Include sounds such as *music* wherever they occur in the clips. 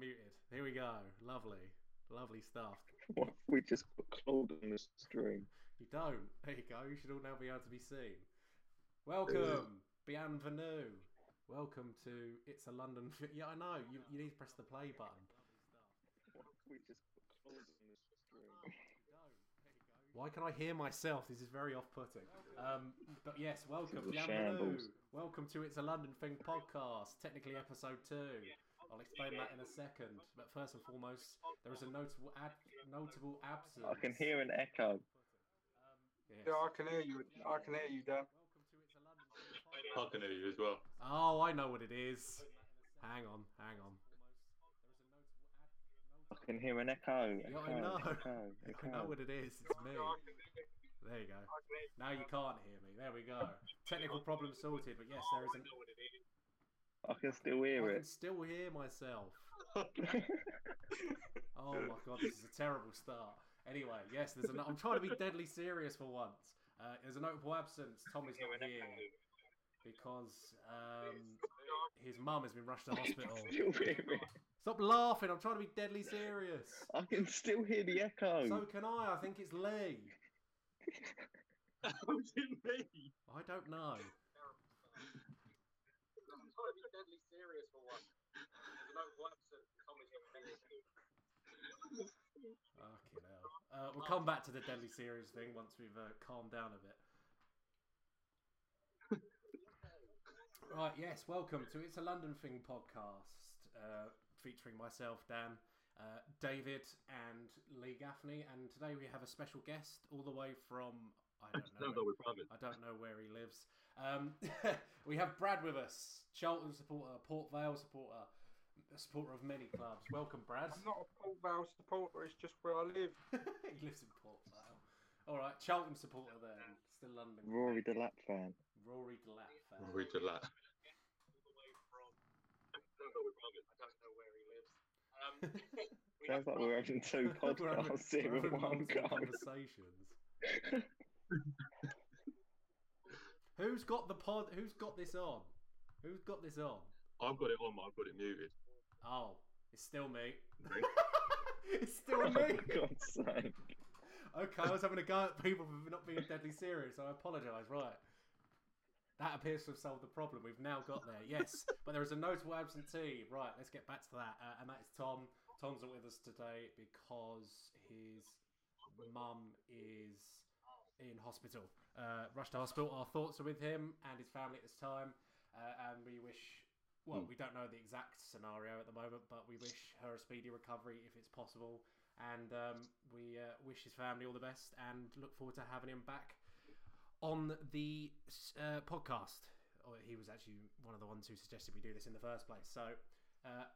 Here we go. Lovely. Lovely stuff. *laughs* What if we just put Claude on the stream? You don't. There you go. You should all now be able to be seen. Welcome, bienvenue. Welcome to It's a London. *laughs* Yeah, I know. You, you need to press the play button. What if we just put Claude on the stream? Why can I hear myself? This is very off-putting. Um, but yes, welcome, It's a bienvenue. Welcome to It's a London Thing podcast. Technically, episode two. I'll explain that in a second. But first and foremost, there is a notable ad- notable absence. I can hear an echo. Yes. Yeah, I can hear you. I can hear you, Dan. Welcome to It's a London I can hear you as well. Oh, I know what it is. Hang on, hang on. I can hear an echo. Yeah, echo, I know. Echo, *laughs* I know what it is. It's me. I can hear, There you go. I can hear Now you can't hear me. There we go. Technical problem sorted. But yes, there is an. I can still hear I hear can it. still hear myself. *laughs* Oh my god, this is a terrible start. Anyway, yes, there's a. I'm trying to be deadly serious for once. Uh, there's a notable absence. Tommy's not here because um, his mum has been rushed to *laughs* hospital. still hear it. Stop laughing. I'm trying to be deadly serious. I can still hear the echo. So can I. I think it's Lee. How's it me? I don't know. I'm trying to be deadly serious for once. There's no words that Tommy's Fucking hell. Uh, we'll come back to the deadly serious thing once we've uh, calmed down a bit. *laughs* right, yes, welcome to It's a London Thing podcast uh, featuring myself, Dan, uh, David, and Lee Gaffney. And today we have a special guest all the way from. I don't *laughs* know. Sounds like we're brothers. I don't know where he lives. Um, *laughs* we have Brad with us, Charlton supporter, Port Vale supporter, a supporter of many clubs. Welcome, Brad. I'm not a Port Vale supporter, it's just where I live. *laughs* he lives in Port Vale. All right, Charlton supporter then, still London. Rory Delap fan. Rory Glatt fan. We did that. Sounds like we're having two *laughs* We're having- podcasts here we're in having one multiple go. conversations. Who's got the pod? Who's got this on? Who's got this on? I've got it on, but I've got it muted. Oh, it's still me. *laughs* it's still Oh, me. for God's sake. Okay, I was having a go at people for not being deadly serious. I apologise. Right. That appears to have solved the problem. We've now got there. Yes, but there is a notable absentee. Right, let's get back to that. Uh, and that is Tom. Tom's not with us today because his mum is in hospital. Uh, rushed to hospital. Our thoughts are with him and his family at this time. Uh, and we wish, well, we don't know the exact scenario at the moment, but we wish her a speedy recovery if it's possible. And um, we uh, wish his family all the best and look forward to having him back on the uh, podcast. Or he was actually one of the ones who suggested we do this in the first place. So uh,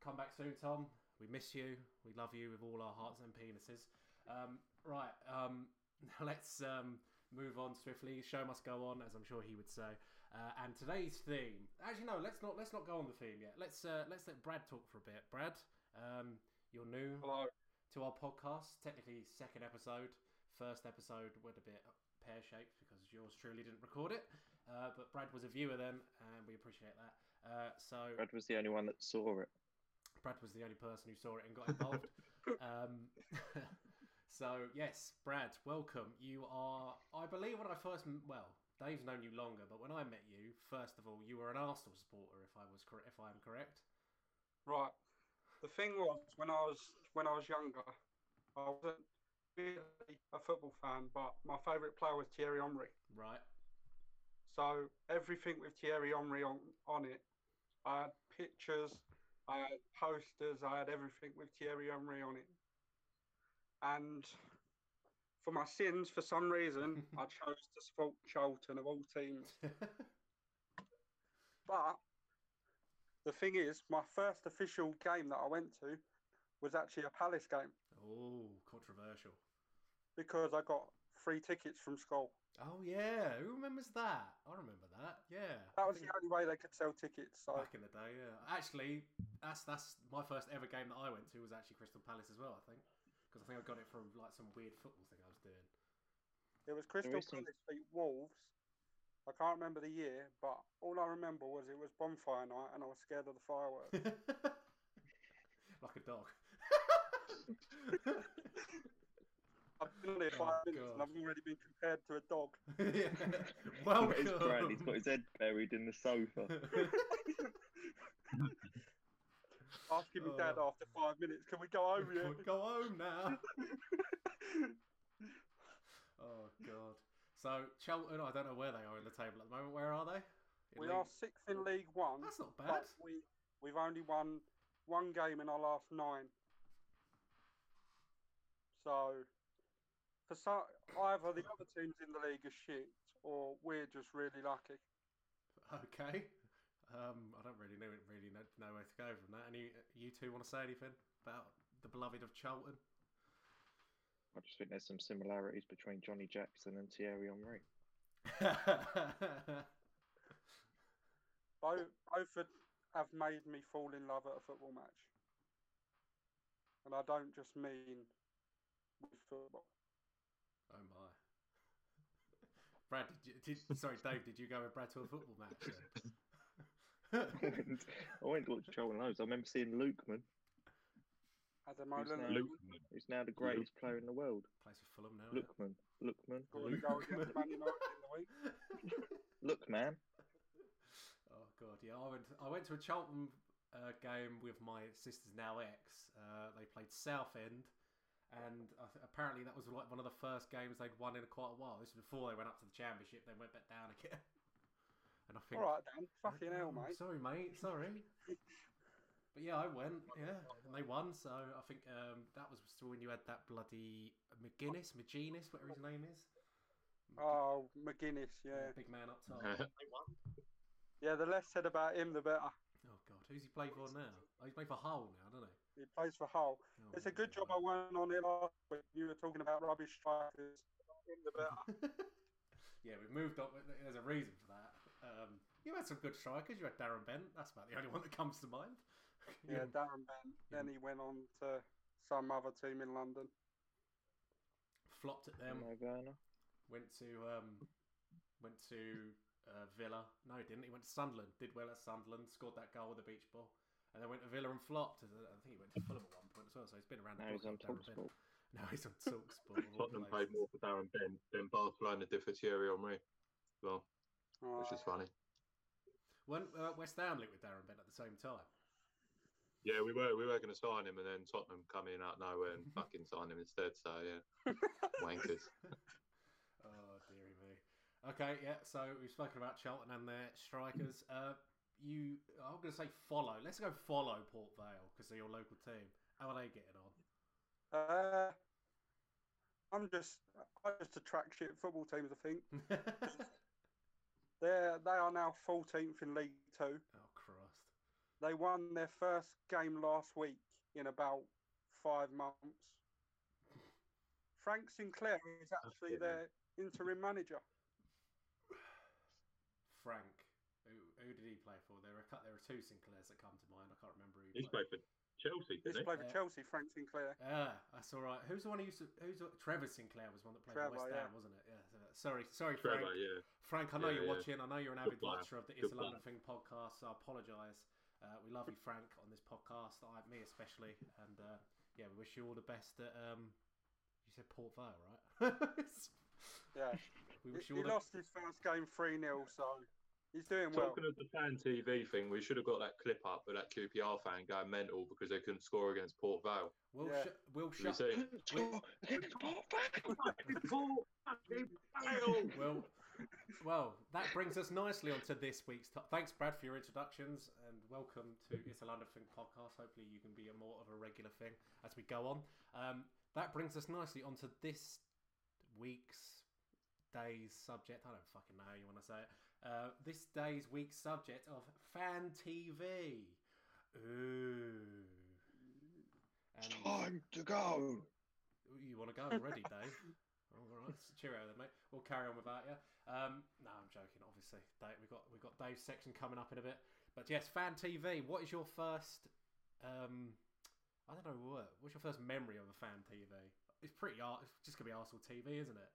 come back soon, Tom. We miss you. We love you with all our hearts and penises. Um, right, um, *laughs* let's um, move on swiftly. Show must go on, as I'm sure he would say. Uh, and today's theme. Actually, no. Let's not. Let's not go on the theme yet. Let's uh, let's let Brad talk for a bit. Brad, um, you're new Hello. to our podcast. Technically, second episode. First episode went a bit pear shaped because yours truly didn't record it. Uh, but Brad was a viewer then, and we appreciate that. Uh, so Brad was the only one that saw it. Brad was the only person who saw it and got involved. *laughs* um, *laughs* so yes, Brad, welcome. You are, I believe, when I first well, Dave's known you longer, but when I met you, first of all, you were an Arsenal supporter, if I was cor- if I am correct. Right. The thing was, when I was when I was younger, I wasn't really a football fan, but my favourite player was Thierry Henry. Right. So everything with Thierry Henry on, on it, I had pictures, I had posters, I had everything with Thierry Henry on it. And for my sins, for some reason, *laughs* I chose to support Charlton of all teams. *laughs* But the thing is, my first official game that I went to was actually a Palace game oh, controversial. because I got free tickets from school. Oh yeah, who remembers that? I remember that. Yeah, That was the only way they could sell tickets. So back in the day. Yeah, actually, that's that's my first ever game that I went to was actually Crystal Palace as well. I think because I think I got it from like some weird football thing I was doing. It was Crystal There is some- Palace beat Wolves. I can't remember the year, but all I remember was it was bonfire night and I was scared of the fireworks. *laughs* like a dog. *laughs* I've been on here Oh, five minutes and I've already been compared to a dog. *laughs* yeah. Look at his brand, Welcome. He's got his head buried in the sofa. Asking me dad Oh. after five minutes, can we go home yet? Go home now. *laughs* Oh god. So Charlton, I don't know where they are in the table at the moment. Where are they? In we League- are sixth in League One, That's not bad. we we've only won one game in our last nine. So, for some, either the other teams in the league are shit, or we're just really lucky. *laughs* Okay. Um, I don't really know really know, know where to go from that. Any you two want to say anything about the beloved of Charlton? I just think there's some similarities between Johnny Jackson and Thierry Henry. *laughs* Both both have made me fall in love at a football match, and I don't just mean with football. oh my. Brad, did you, did, sorry, Dave, did you go with Brad to a football match? *laughs* then? I went, to watch Joel Lowe's. I remember seeing Lookman, Adam Who's O'Leary that? Lookman. who's now the greatest player in the world. Plays for Fulham now. yeah. Lookman, Lookman, scored a goal against Man United in the week. *laughs* look, man. *laughs* Oh god, yeah. I went. I went to a Charlton uh, game with my sister's now ex. Uh, they played Southend, and I th- apparently that was like one of the first games they'd won in quite a while. This was before they went up to the championship. They went back down again. *laughs* And I think, All right, Dan. Fucking hell, mate. Sorry, mate. Sorry. But yeah, I went. Yeah, and they won. So I think um, that was still when you had that bloody McGuinness, McGenis, whatever his name is. Oh, McGuinness, yeah. Big man up top. *laughs* Yeah, the less said about him, the better. Oh god, who's he play for now? Oh, he's playing for Hull now, doesn't he? He plays for Hull. Oh, It's a my good job I went on it last week. You were talking about rubbish strikers. Him, the better. *laughs* yeah, we've moved on. There's a reason for that. Um, you had some good strikers. You had Darren Bent. That's about the only one that comes to mind. *laughs* Yeah, Darren Bent. Then he went on to some other team in London. flopped at them. Timo Werner. Went to um, went to uh, Villa. No, he didn't. He went to Sunderland. Did well at Sunderland. Scored that goal with a beach ball. And then went to Villa and flopped. I think he went to Fulham at one point as well. So he's been around. Now he's on Darren Bent. Talksport. *laughs* Now he's on Talksport. Tottenham paid more for Darren Ben than Barcelona did for Thierry Henry. Well, which is funny. Went uh, West Ham linked with Darren Bent at the same time. Yeah, we were we were going to sign him, and then Tottenham come in out of nowhere and *laughs* fucking sign him instead. So yeah, *laughs* wankers. *laughs* oh dearie me. Okay, yeah. So we've spoken about Charlton and their strikers. Uh, you, I'm going to say follow. Let's go follow Port Vale because they're your local team. How are they getting on? Uh, I'm just, I just attract shit football teams. I think they're they are now 14th in League Two. oh Christ! They won their first game last week in about five months. Frank Sinclair is actually their interim manager. Frank. Who, who did he play for? There are there are two Sinclairs that come to mind. I can't remember who. He's played for Chelsea, He's didn't he? played for Yeah. Chelsea, Frank Sinclair. Ah, that's all right. Who's the one who used to? Who's the, Trevor Sinclair was one that played Trevor, for West yeah. Ham, wasn't it? Yeah. so- sorry, sorry, Frank. Trevor, yeah. Frank, I know Yeah, you're yeah. watching. I know you're an Good avid player. watcher of the Good It's a London Thing podcast. So I apologise. Uh, we love you, Frank, on this podcast. I, me especially, and uh, yeah, we wish you all the best at. Um, you said Port Vale, right? *laughs* Yeah, we he, wish you he the. lost his first game 3 0, so he's doing well. Talking of the fan TV thing, we should have got that clip up with that QPR fan going mental because they couldn't score against Port Vale. We'll, Yeah. sh- we'll shut. Well, well, that brings us nicely onto this week's. To- Thanks, Brad, for your introductions, and welcome to It's a London Thing podcast. Hopefully, you can be a more of a regular thing as we go on. Um, that brings us nicely onto this week's day's subject. I don't fucking know how you want to say it. Uh, this day's week's subject of fan TV. Ooh. And Time to go. you want to go already, Dave? All right, *laughs* cheerio then, mate. We'll carry on without you. Um, no, I'm joking. Obviously, Dave, we've got we've got Dave's section coming up in a bit. But yes, fan TV. What is your first? Um, I don't know what. What's your first memory of a fan TV? It's pretty. It's just gonna be Arsenal TV, isn't it?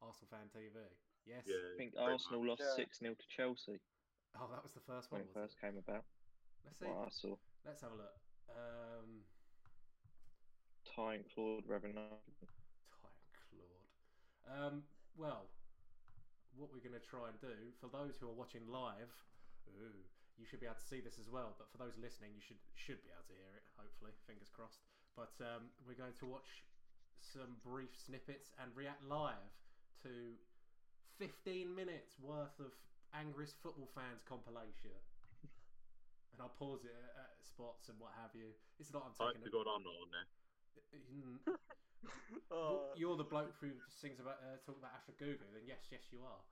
Arsenal fan TV. Yes. Yeah, I think pretty Arsenal lost Yeah. 6 0 to Chelsea Oh, that was the first one. when one. it Was first came about. Let's see. What I saw. Let's have a look. Um, Ty and Claude were having an Claude. Um, well, what we're going to try and do for those who are watching live, ooh, you should be able to see this as well. But for those listening, you should should be able to hear it. Hopefully, fingers crossed. But um, we're going to watch some brief snippets and react live to 15 minutes worth of angriest football fans compilation. And I'll pause it at, at spots and what have you. It's not I'm Thank taking to God I'm not on there. *laughs* Oh, you're the bloke who sings about uh, talk about Astra Giurgiu. Then yes, yes, you are.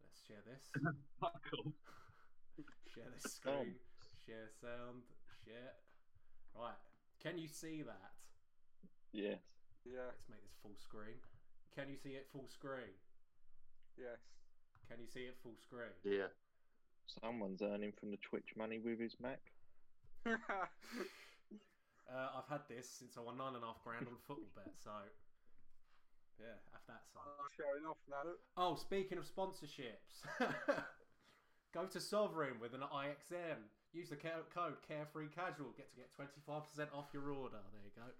Let's share this. Fuck *laughs* share this screen. Share sound. Share. Right. Can you see that? Yes. yeah, Let's make this full screen. Can you see it full screen? Yes. Can you see it full screen? Yeah. Someone's earning from the Twitch money with his Mac. *laughs* Uh, I've had this since I won nine and a half grand on football bet. So yeah, have that son. Showing off now. Oh, speaking of sponsorships, *laughs* go to Sovereign with an IXM. Use the code Carefree Casual. Get to get twenty five percent off your order. There you go.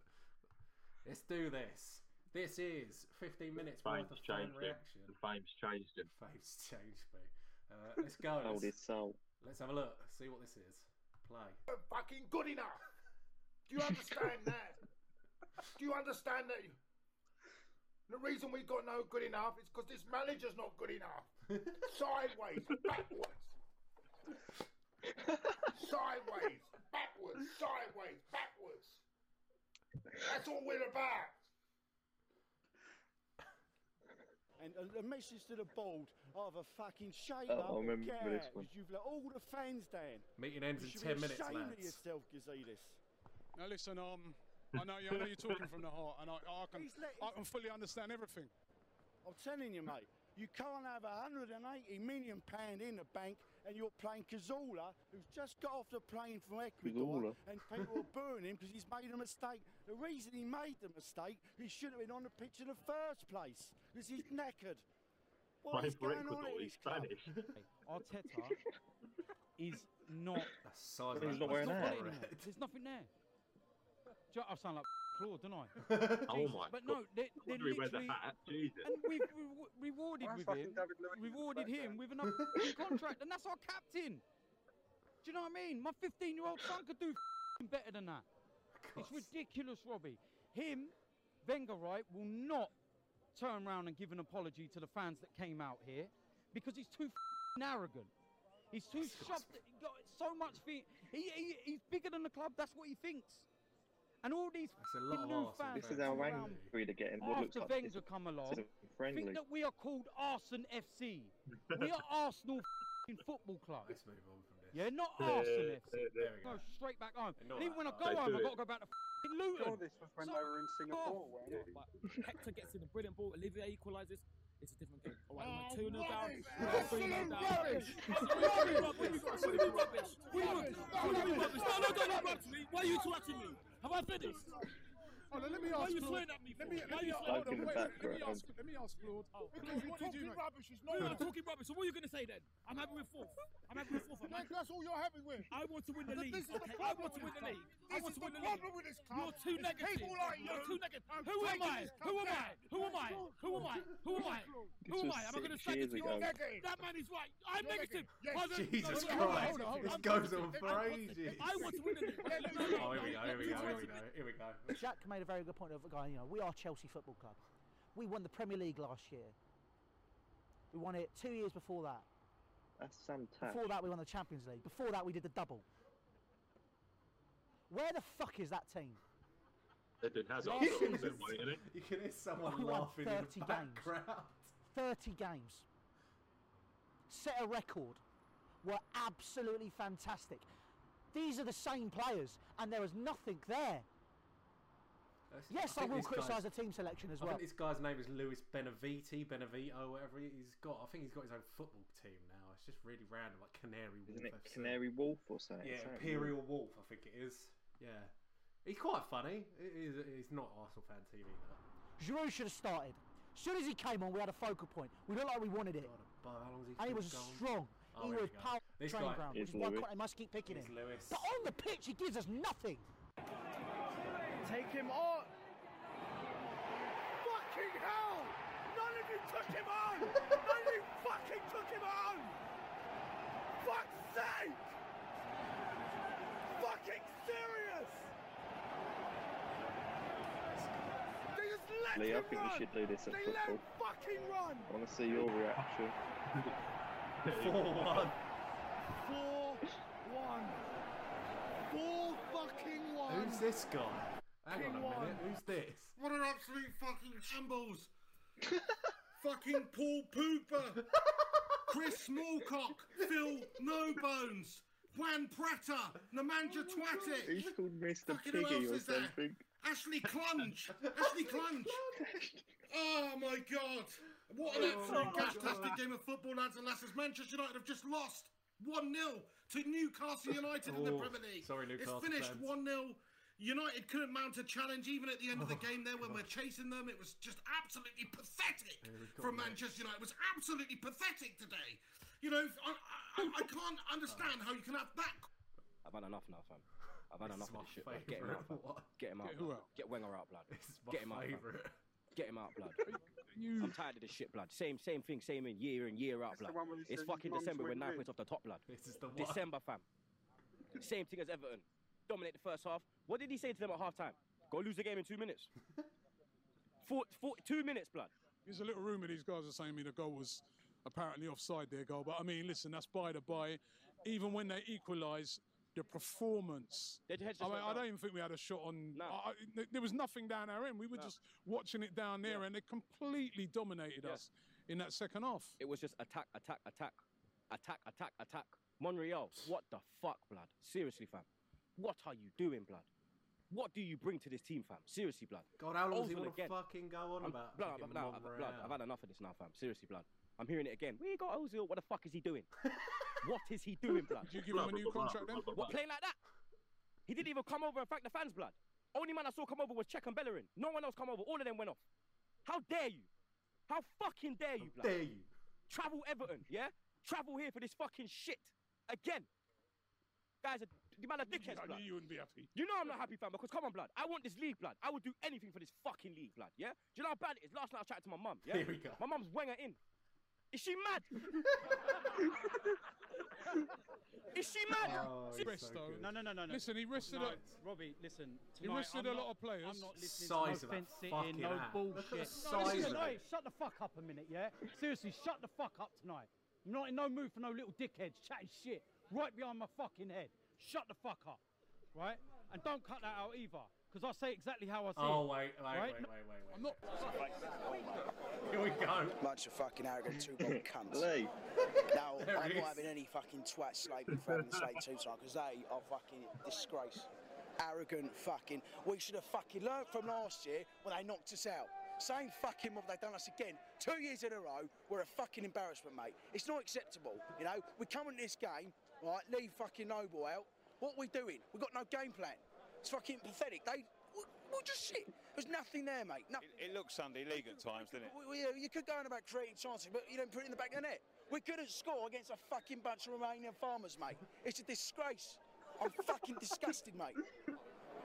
Let's do this. This is fifteen minutes worth Fame's of fan changed him. The fame's changed him. Fame's changed me. Uh, let's go. Sold his Let's, soul. let's have a look. See what this is. Play. fucking good enough. Do you understand that? Do you understand that? The reason we got no good enough is because this manager's not good enough. Sideways, backwards. Sideways, backwards, sideways, backwards. That's all we're about. And a, a message to the board a fucking shake Oh, up I or remember get this out, you've let all the fans down. Meeting ends You in should ten be minutes, ashamed of yourself, Gazidis. Now listen, um, I know, you, I know you're talking from the heart, and I, I can, He's let- I can fully understand everything. I'm telling you, mate, you can't have 180 million pound in the bank and you're playing Cazorla, who's just got off the plane from Ecuador, Cazorla. and people are booing him because he's made a mistake. The reason he made the mistake, he should have been on the pitch in the first place because he's knackered. What Playing is for going on Ecuador, at he's this club? Spanish. Arteta is not. *laughs* That's size He's of not that wearing not that. there There's nothing there. Do you know, I sound like Claude, don't I? *laughs* Oh Jesus, my But God. no, they're, they're Wonder literally. the hat. Jesus. And *laughs* we've re- rewarded with him, David Lewis in the rewarded him with another f***ing contract, and that's our captain. Do you know what I mean? My 15 year old son could do better than that. It's ridiculous, Robbie. Him, Wenger, right, will not turn around and give an apology to the fans that came out here because he's too f***ing arrogant. He's too *laughs* shoved. He got so much. Fe- he, he, he's bigger than the club. That's what he thinks. And all these That's a lot new arse fans This is that how come around angry they're getting. What looks after like Wenger come along, it's friendly. think that we are called Arsenal FC. we are *laughs* Arsenal f***ing football club. Let's move on from this. Yeah, not Yeah, Arsenal FC. yeah, There we Go go. straight back home. And And even when I go home, I've got to go back to f***ing Sure, Luton. this was when So- they were in Singapore, weren't it? Hector gets in a brilliant ball. Olivier equalises. It's a different game. All right, Oh, we're 2 0 down. rubbish. We're 3 0 Absolute down. rubbish. What do you mean rubbish? What do you mean rubbish? What do you mean what do you mean rubbish? No, no, don't interrupt me. Why are you interrupting me? Have I finished? Hold on, let me Why ask are you Claude. swearing at me? Let for? me, Why let are me, you hold on, in the wait, let me ask, let me ask Claude. Oh. Because what talking rubbish is not We're talking rubbish. So what are you going to say then? I'm happy with fourth. I'm happy with fourth. I'm Like, that's all you're happy with. I want to win the league. this is the Okay, I want to win the this league. I This want is to the win the league. problem with this club. You're too It's negative. People like you. You're too negative. Who am I? Who am I? Who am I? Who am I? Who am I? Who am was I? Am I going to six stand it to you? ago. You're negative. That man is right. I'm negative. negative. Yes. Pardon? Jesus No, no, no, Christ. hold on, hold on. This goes on for ages. I want to win the league. Oh, here we go. Here we go. Here we go. Here we go. Jack made a very good point of going, you know, we are Chelsea Football Club. We won the Premier League last year. We won it two years before that. That's Sam Tash. Before that, we won the Champions League. Before that, we did the double. Where the fuck is that team? Eden Hazard Last got a season- in it. You can hear someone We won laughing in 30 the games. background. *laughs* 30 games. Set a record. Were absolutely fantastic. These are the same players, and there was nothing there. Yes, I, think will criticise the team selection as well. I think this guy's name is Luis Benaviti, Benavito, whatever he- he's got. I think he's got his own football team now. It's just really random, like Canary Wolf. Isn't it FC. Canary Wolf or something? Yeah, Something Imperial Wolf, I think it is. Yeah. He's quite funny. He's, he's not Arsenal fan TV though. Giroud should have started. As soon as he came on, we had a focal point. We looked like we wanted it. God, how long's he And he was going? strong. Oh, he was go. power This training guy ground, is which is why Lewis. they must keep picking him. Lewis. But on the pitch, he gives us nothing. Take him on. hell! None of you took him on! *laughs* None of you fucking took him on! Fuck's sake! Fucking serious! They just let Lee, I think run! we should do this at They let him football. fucking run! I want to see your reaction. 4 1. Four one. Four fucking one. Who's this guy? Hang on a King one. minute. Who's this? What an absolute fucking shambles! *laughs* fucking Paul Pooper, Chris Smallcock, Phil No Bones, Juan Prata, Nemanja Twatic, He's called Mr. Fucking who Piggy else or is there? something. Ashley Clunge, Ashley Clunge. Oh my god! What an Oh absolute my gastastic God. game of football, lads and lasses. Manchester United have just lost 1 0 to Newcastle United in the Oh, Premier League. sorry, Newcastle. It's finished 1 0. United couldn't mount a challenge even at the end of the oh, game there when we're chasing them. It was just absolutely pathetic from Manchester United. It was absolutely pathetic today. You know, I, I, I can't understand how you can have that. I've had enough now, fam. I've had This enough of my this shit. blood. Get him out, fam. Get him out. Get who blood. out? Get Wenger out, blood. This my Get him out, fam. favourite. Get him out, blood. I'm tired of this shit, blood. Same, same thing, same in year in, year out, blood. one where he It's fucking December. We're nine points off the top, blood. This is the one. December, fam. Same thing as Everton. Dominate the first half. What did he say to them at half time? Go lose the game in two minutes. *laughs* four, four, two minutes, blood. there's a little rumour these guys are saying me the goal was apparently offside their goal. But I mean, listen, that's by the by. Even when they equalise, the performance. Their heads just I mean, I don't even think we had a shot on. No. I, I- there was nothing down our end. We were No. just watching it down there, Yeah. and they completely dominated Yeah. us in that second half. It was just attack, attack, attack, attack, attack, attack. Monreal, what the fuck, blood? Seriously, fam. What are you doing, blood? What do you bring to this team, fam? Seriously, blood. God, how long does he Ozil want to again. fucking go on I'm, about? blood, fucking I've, no, Monreal? blood, I've had enough of this now, fam. Seriously, blood. I'm hearing it again. We got Ozil. What the fuck is he doing? *laughs* what is he doing, blood? Did you give him a new contract then? What, playing like that? He didn't even come over and thank the fans, blood. Only man I saw come over was Cech and Bellerin. No one else come over. All of them went off. How dare you? How fucking dare you, blood? Dare you? Travel Everton, yeah? Travel here for this fucking shit. Again. Guys, are- the man are dickheads, I knew you wouldn't be happy. You know I'm not happy, fam, because come on, blood. I want this league, blood. I would do anything for this fucking league, blood, yeah? Do you know how bad it is? Last night I chatted to my mum, yeah? Here we go. My mum's Wenger in. Is she mad? *laughs* is she mad? Oh, She- he's so though. No, no, no, no, no. Listen, he rested no, a- Robbie, listen. He tonight, rested I'm a not- lot of players. I'm not listening Size to of no that fence sitting, fucking no hat. Look at the bullshit. size listen, of oi, it. shut the fuck up a minute, yeah? Seriously, shut the fuck up tonight. I'm not in no mood for no little dickheads chatting shit right behind my fucking head. Shut the fuck up, right? And don't cut that out either, because I say exactly how I see Oh it. wait, wait, Right? wait, wait, wait, wait. I'm not. *laughs* Oh Here we go. Bunch of fucking arrogant two bomb *laughs* cunts. Lee, Now, There I'm it not having any fucking twat slaving for having to say two times because they are fucking disgrace. Arrogant fucking. We should have fucking learnt from last year when they knocked us out. Same fucking mob they've done us again. Two years in a row, we're a fucking embarrassment, mate. It's not acceptable. You know, we come into this game, right, leave fucking Noble out. What we doing? We've got no game plan. It's fucking pathetic. They. We're just shit. There's nothing there, mate. No, It, it looks Sunday league at times, doesn't it? yeah, you could go on about creating chances, but you don't put it in the back of the net. We couldn't score against a fucking bunch of Romanian farmers, mate. It's a disgrace. I'm fucking disgusted, mate.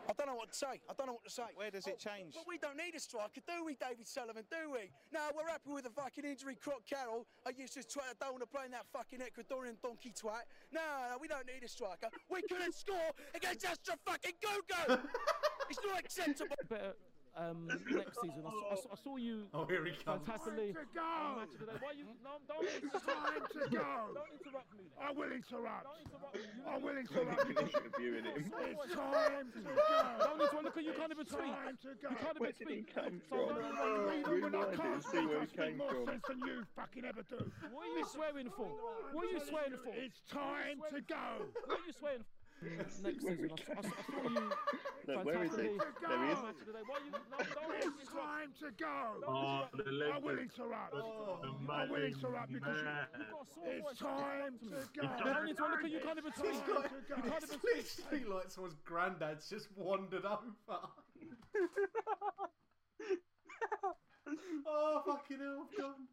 I don't know what to say. I don't know what to say. Where does it oh, change? But we don't need a striker, do we, David Sullivan? Do we? No, we're happy with the fucking injury. Croc Carroll, I used to twat. I don't want to play in that fucking Ecuadorian donkey twat. No, no, we don't need a striker. We couldn't score against Astra fucking Gogo. *laughs* it's not acceptable. Better uh, um, next season. I saw, I saw, I saw you Oh, here he comes. fantastically. Time to go. Match of. Why you? No, don't It's interrupt. time to go. Don't interrupt me. I will interrupt. Don't interrupt me. You I will I've interrupt. been interviewing him. It's time to go. Don't interrupt. Look at you can't even speak. Time to go. You can't Where even did he speak. come So from? don't even- Read when I Rewind it can't see speak. where I he speak came more from. sense than you fucking ever do. What are you swearing for? What are you swearing for? It's time to go. What are you swearing for? Next season, I, I, I saw you *laughs* Look, where is he? fantastically. *laughs* There he is. on Match of the Day. No, It's time to go. Oh, the I will legend. interrupt. Oh, the I will mighty interrupt because you- man. You've got a sore It's time to go. Don't interrupt. Look at you can't even speak. It's time to go. You can't It's even speak. literally like someone's granddad's just wandered over. *laughs* oh fucking hell, I've gone.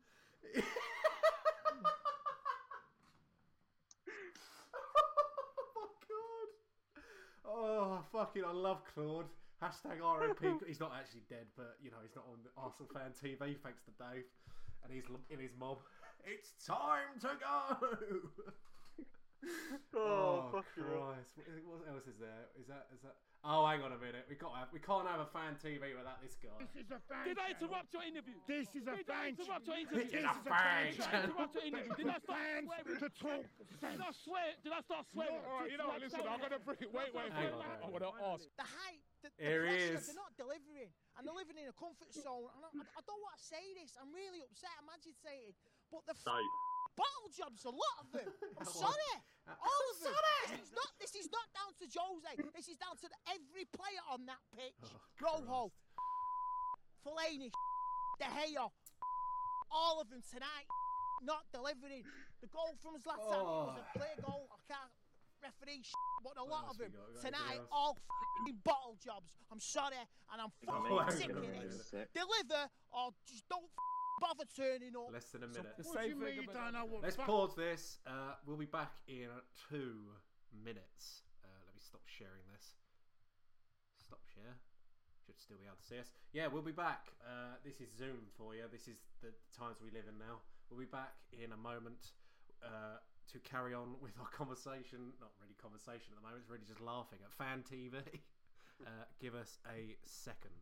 Oh fucking, I love Claude. Hashtag RIP. *laughs* he's not actually dead, but you know he's not on Arsenal fan TV thanks to Dave, and he's in his mob. It's time to go. *laughs* *laughs* Oh, oh fuck. Christ! What, is- what else is there? Is that is that? Oh, hang on a minute. We got have, we can't have a fan TV without this guy. This is a fan. Did I channel. interrupt your interview? This is a Did I fan. interrupt your interview? This It's a is fan Did I interrupt your interview? Did I start swearing? to talk Did I swear? Did I start swearing? All right, you know what? Listen, I'm gonna bring it. Wait, wait, wait. I on. want to ask. The hype, the, the pressure, is. they're not delivering, and they're living in a comfort zone. And I, I, I don't want to say this. I'm really upset. I'm agitated. But the f- Dave. Bottle jobs, a lot of them. *laughs* I'm sorry. All of them. This is not. This is not down to Jose. This is down to the, every player on that pitch. Oh, Rojo, Fellaini, De Gea, all of them tonight not delivering. The goal from Zlatan it was a Oh. clear goal. I can't referee, but a lot of them got? We got anything tonight else? all f***ing bottle jobs. I'm sorry, and I'm I fucking sick of this. Deliver or just don't bother turning up. Less than a minute. What do you mean you don't know what Let's fuck- pause this. Uh, we'll be back in two minutes. Uh, let me stop sharing this. Stop share. Should still be able to see us. Yeah, we'll be back. Uh, this is Zoom for you. This is the times we live in now. We'll be back in a moment uh, to carry on with our conversation. Not really conversation at the moment. It's really just laughing at fan TV. *laughs* uh, give us a second.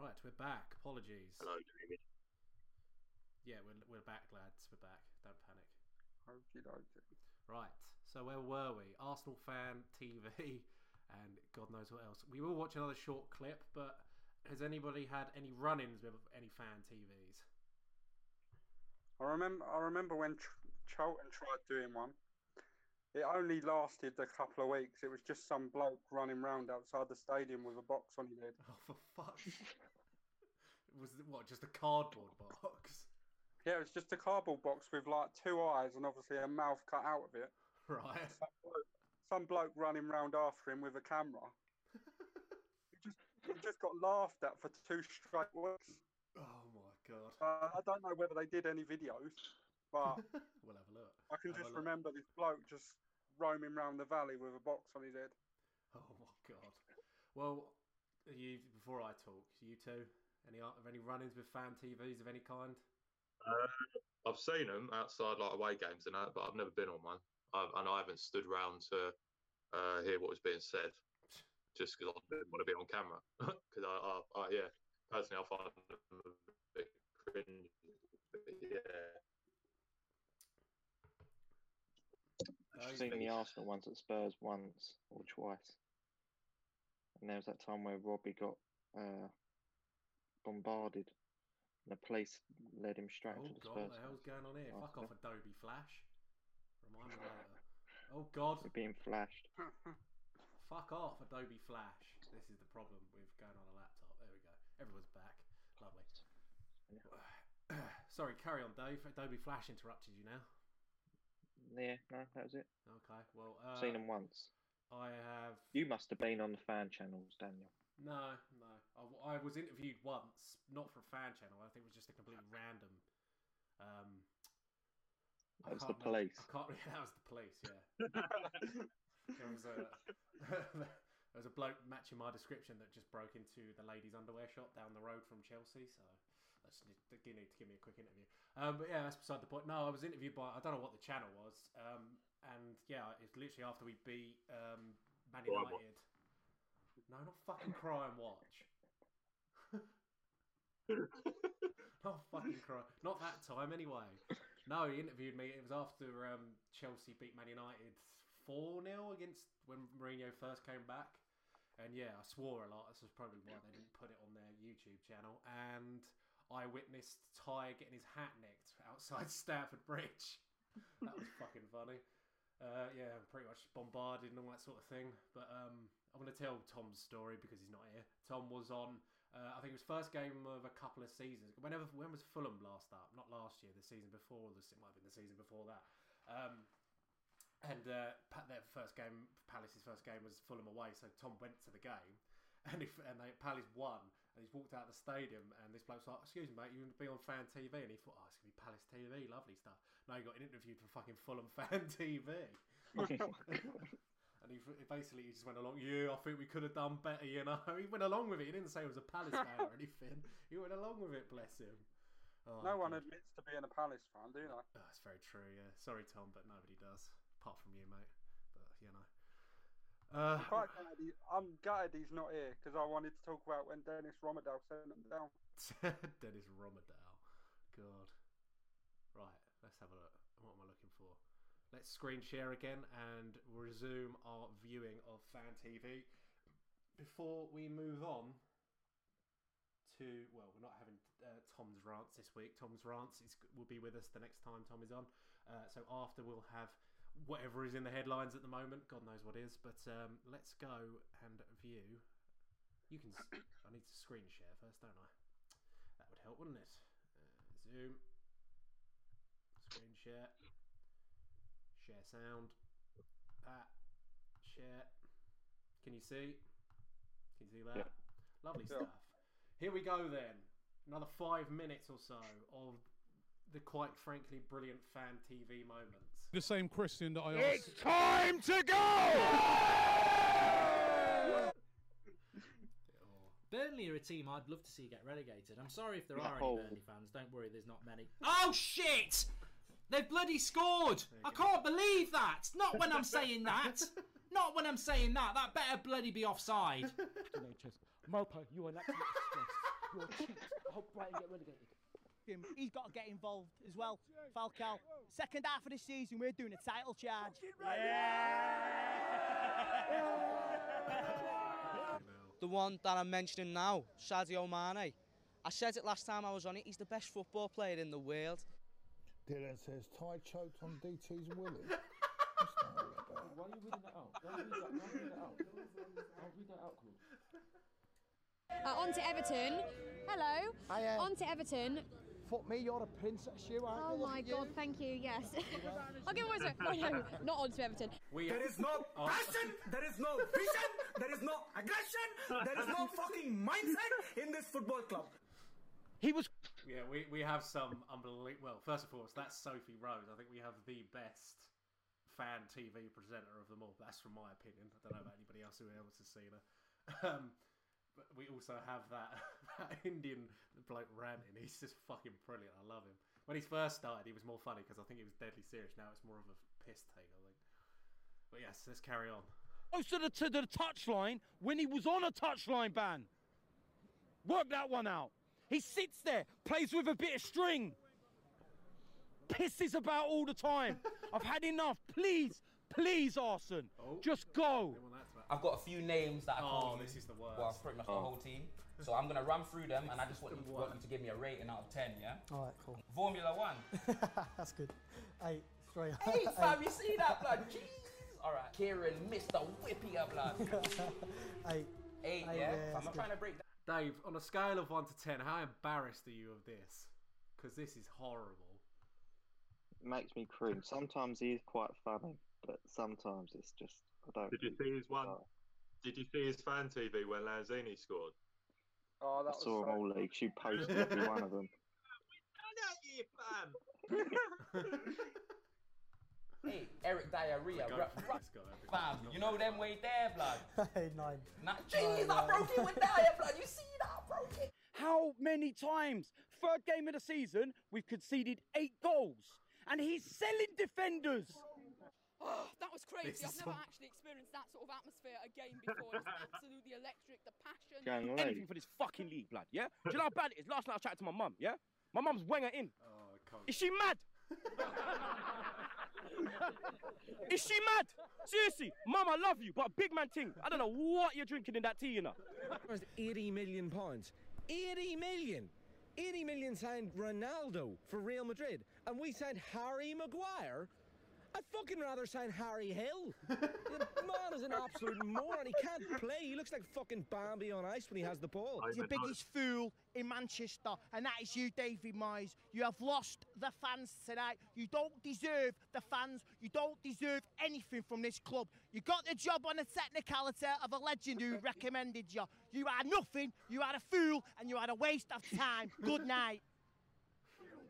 Right, we're back. Apologies. Hello, Jamie. Yeah, we're, we're back, lads. We're back. Don't panic. Okey dokey. Right. So where were we? Arsenal fan TV, *laughs* and God knows what else. We will watch another short clip, but has anybody had any run-ins with any fan TVs? I remember. I remember when Ch- Charlton tried doing one. It only lasted a couple of weeks. It was just some bloke running round outside the stadium with a box on his head. *laughs* Oh, for fuck's Was it what? Just a cardboard box? Yeah, it was just a cardboard box with like two eyes and obviously a mouth cut out of it. Right. Some bloke, some bloke running round after him with a camera. *laughs* we just got laughed at for two straight weeks. Oh my god. Uh, I don't know whether they did any videos, but *laughs* we'll have a look. I can Have just remember this bloke just roaming round the valley with a box on his head. Oh my god. Well, you before I talk, you two, any have any run-ins with fan TVs of any kind? Uh, I've seen them outside like away games and that, but I've never been on one. I've, and I haven't stood round to uh, hear what was being said, *laughs* just because I didn't want to be on camera. *laughs* Because I, I, I, yeah, personally, I find them a bit cringe. But yeah. I've seen the Arsenal ones at Spurs once or twice. And there was that time where Robbie got uh, bombarded and the police led him straight Oh to the god, Spurs. what the hell's going on here? Fuck after. off, Adobe Flash. Remind me later. Oh god. We're being flashed. *laughs* Fuck off, Adobe Flash. This is the problem with going on a laptop. There we go. Everyone's back. Lovely. *clears throat* Sorry, carry on, Dave. Adobe Flash interrupted you now. Yeah, no, that was it. Okay, well, uh, Seen them once. I have. You must have been on the fan channels, Daniel. No, no. I, I was interviewed once, not for a fan channel. I think it was just a completely random. Um, That was the remember- police. I can't. *laughs* Yeah, that was the police. Yeah. *laughs* there was a *laughs* there was a bloke matching my description that just broke into the ladies' underwear shop down the road from Chelsea. So that's you need to give me a quick interview. Um, but yeah, that's beside the point. No, I was interviewed by I don't know what the channel was. Um, and yeah, it's literally after we beat um, Man United. No, not fucking Crime Watch. Not *laughs* fucking Crime. Not that time anyway. No, he interviewed me. It was after um, Chelsea beat Man United 4 0 against when Mourinho first came back. And yeah, I swore a lot. This is probably why they didn't put it on their YouTube channel. And I witnessed Ty getting his hat nicked outside *laughs* Stamford Bridge. That was fucking funny. Uh, yeah, pretty much bombarded and all that sort of thing. But um, I'm going to tell Tom's story because he's not here. Tom was on, uh, I think it was first game of a couple of seasons. Whenever when was Fulham last up? Not last year, the season before. This it might have been the season before that. Um, and uh, their first game, Palace's first game was Fulham away. So Tom went to the game, *laughs* and if and they, Palace won, and he's walked out of the stadium, and this bloke's like, "Excuse me, mate, you want to be on Fan TV?" And he thought, "Oh, it's gonna be Palace TV, lovely stuff." Now he got interviewed for fucking Fulham *laughs* Fan TV. *laughs* And he, basically he just went along. Yeah, I think we could have done better. You know, *laughs* he went along with it. He didn't say it was a Palace fan or *laughs* anything. He went along with it. Bless him. Oh, no one God. admits to being a Palace fan, do they? Oh, that's very true. Yeah, sorry, Tom, but nobody does, apart from you, mate. But you know. Uh, I'm, quite gutted he, I'm gutted he's not here because I wanted to talk about when Dennis Rommedahl sent them down. *laughs* Dennis Rommedahl. God. Right, let's have a look. What am I looking for? Let's screen share again and resume our viewing of Fan TV. Before we move on to, well, we're not having uh, Tom's rants this week. Tom's rants is, will be with us the next time Tom is on. Uh, so after we'll have whatever is in the headlines at the moment. God knows what is. But um, let's go and view. You can. *coughs* I need to screen share first, don't I? That would help, wouldn't it? Uh, zoom. Screen share. Share sound. That. Share. Can you see? Can you see that? Yeah. Lovely Yeah. stuff. Here we go then. Another five minutes or so of the quite frankly brilliant fan TV moments. The same question that I asked. It's time to go! *laughs* Burnley are a team I'd love to see get relegated. I'm sorry if there Yeah. are any. Burnley fans. Don't worry, there's not many. Oh shit! They've bloody scored! I can't believe that. Not when I'm *laughs* saying that. Not when I'm saying that. That better bloody be offside. *laughs* Maupay, you're an absolute *laughs* disgrace. You're a cheat. I oh, hope Brighton get relegated. He's got to get involved as well. Falcao. Second half of the season, we're doing a title charge. The one that I'm mentioning now, Sadio Mane. I said it last time I was on it, he's the best football player in the world. Dylan says Ty choked on DT's willy. Why are you reading that out? Don't read that, don't read that out. Don't read that out, Claude. Uh, on to Everton. Hello. On to Everton. fuck me, you're a princess, you aren't Oh you? Look my at you. god, thank you, yes. *laughs* okay, what was it? Oh *laughs* no, not on to Everton. We, There is no *laughs* passion, there is no vision, there is no aggression, there is no fucking mindset in this football club. He was. Yeah, we, we have some unbelievable. Well, first and foremost, that's Sophie Rose. I think we have the best fan TV presenter of them all. That's from my opinion. I don't know about anybody else who else has seen her. Um, but we also have that, *laughs* that Indian bloke ranting. He's just fucking brilliant. I love him. When he first started, he was more funny because I think he was deadly serious. Now it's more of a piss take, I think. But yes, let's carry on. close to the, to the touchline when he was on a touchline ban. Work that one out. He sits there, plays with a bit of string, pisses about all the time. *laughs* I've had enough. Please, please, Arsène, oh. just go. I've got a few names that I Oh, can't this is the worst. Well, pretty much the Oh. whole team. So I'm gonna run through them, and I just want you, want you to give me a rating out of ten. Yeah. All right, cool. Formula One. *laughs* That's good. Eight, three. Hey, fam, you see that blood? Jeez. All right, Kieran, Mr. Whippy up, blood. *laughs* Eight. Eight, Eight, yeah. yeah, Fam, I'm trying to break that. Dave, on a scale of 1 to 10, how embarrassed are you of this? Because this is horrible. It makes me cringe. Sometimes he is quite funny, but sometimes it's just I don't. Did you see his one? Did you see his fan TV when Lanzini scored? Oh, I saw them all leaks. You posted *laughs* every one of them. Hey, Eric Diarrhea. Go Ru- for ru- this guy. Fam, you know them way there, blood. *laughs* Hey, nine. Not jeez, I broke it with Dier, blood. You see that? I broke it. How many times? Third game of the season, we've conceded eight goals, and he's selling defenders. Oh, *gasps* that was crazy. I've never some- actually experienced that sort of atmosphere again before. It was absolutely electric. The passion. Anything for this fucking league, blood. Yeah. Do you know how bad it is? Last night I chatted to my mum. Yeah. My mum's Wenger in. Oh, Is she mad? Is she mad? Seriously, mum, I love you, but big man thing. I don't know what you're drinking in that tea, you know. was 80 million pounds. 80 million! 80 million signed Ronaldo for Real Madrid, and we signed Harry Maguire. I'd fucking rather sign Harry Hill. the man is an absolute moron. He can't play. He looks like fucking Bambi on ice when he has the ball. the biggest fool in Manchester, and that is you, David Moyes. You have lost the fans tonight. You don't deserve the fans. You don't deserve anything from this club. You got the job on a technicality of a legend who *laughs* recommended you. You are nothing. You are a fool, and you are a waste of time. Good night.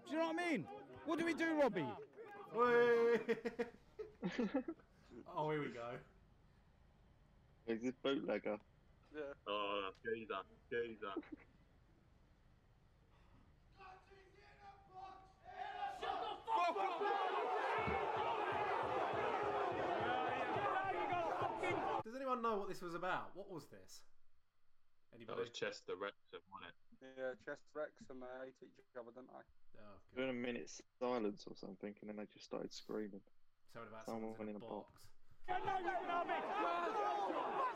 Do you know what I mean? What do we do, Robbie? *laughs* oh, here we go. Is this bootlegger? Yeah. Oh, geezer, geezer. Does anyone know what this was about? What was this? That Anybody? was Chester Wrexham, wasn't it? Yeah, Chest Rex and uh, they hate each other, don't they? Oh, Doing a minute's silence or something, and then they just started screaming. Something about Someone someone's went in a box.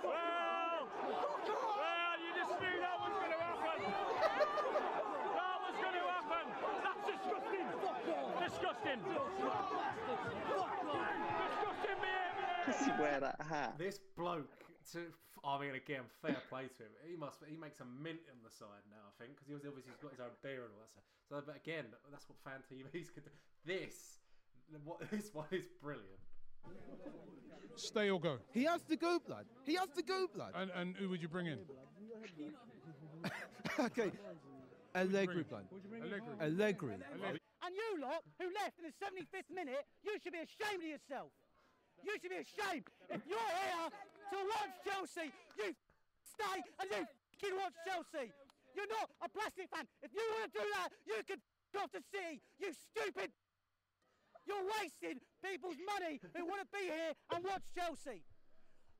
Well, you just knew that was going to happen. That was going to happen. That's disgusting. Disgusting. Disgusting behaviour. Does he wear that hat? This bloke, to, I mean, again, fair play to him. He must, he makes a mint on the side now, I think, because he was obviously got his own beer and all that stuff. So, but again, that's what fan TVs could do. This, what *laughs* this one is brilliant. Stay or go. He has to go, blood. He has to go, blood. And, and who would you bring in? *laughs* okay. Allegri, blood. Allegri. And you lot who left in the 75th minute, you should be ashamed of yourself. You should be ashamed. If you're here to watch Chelsea, you stay and you fucking watch Chelsea. You're not a plastic fan. If you want to do that, you can off to city. You stupid. You're wasting people's money who want to be here and watch Chelsea.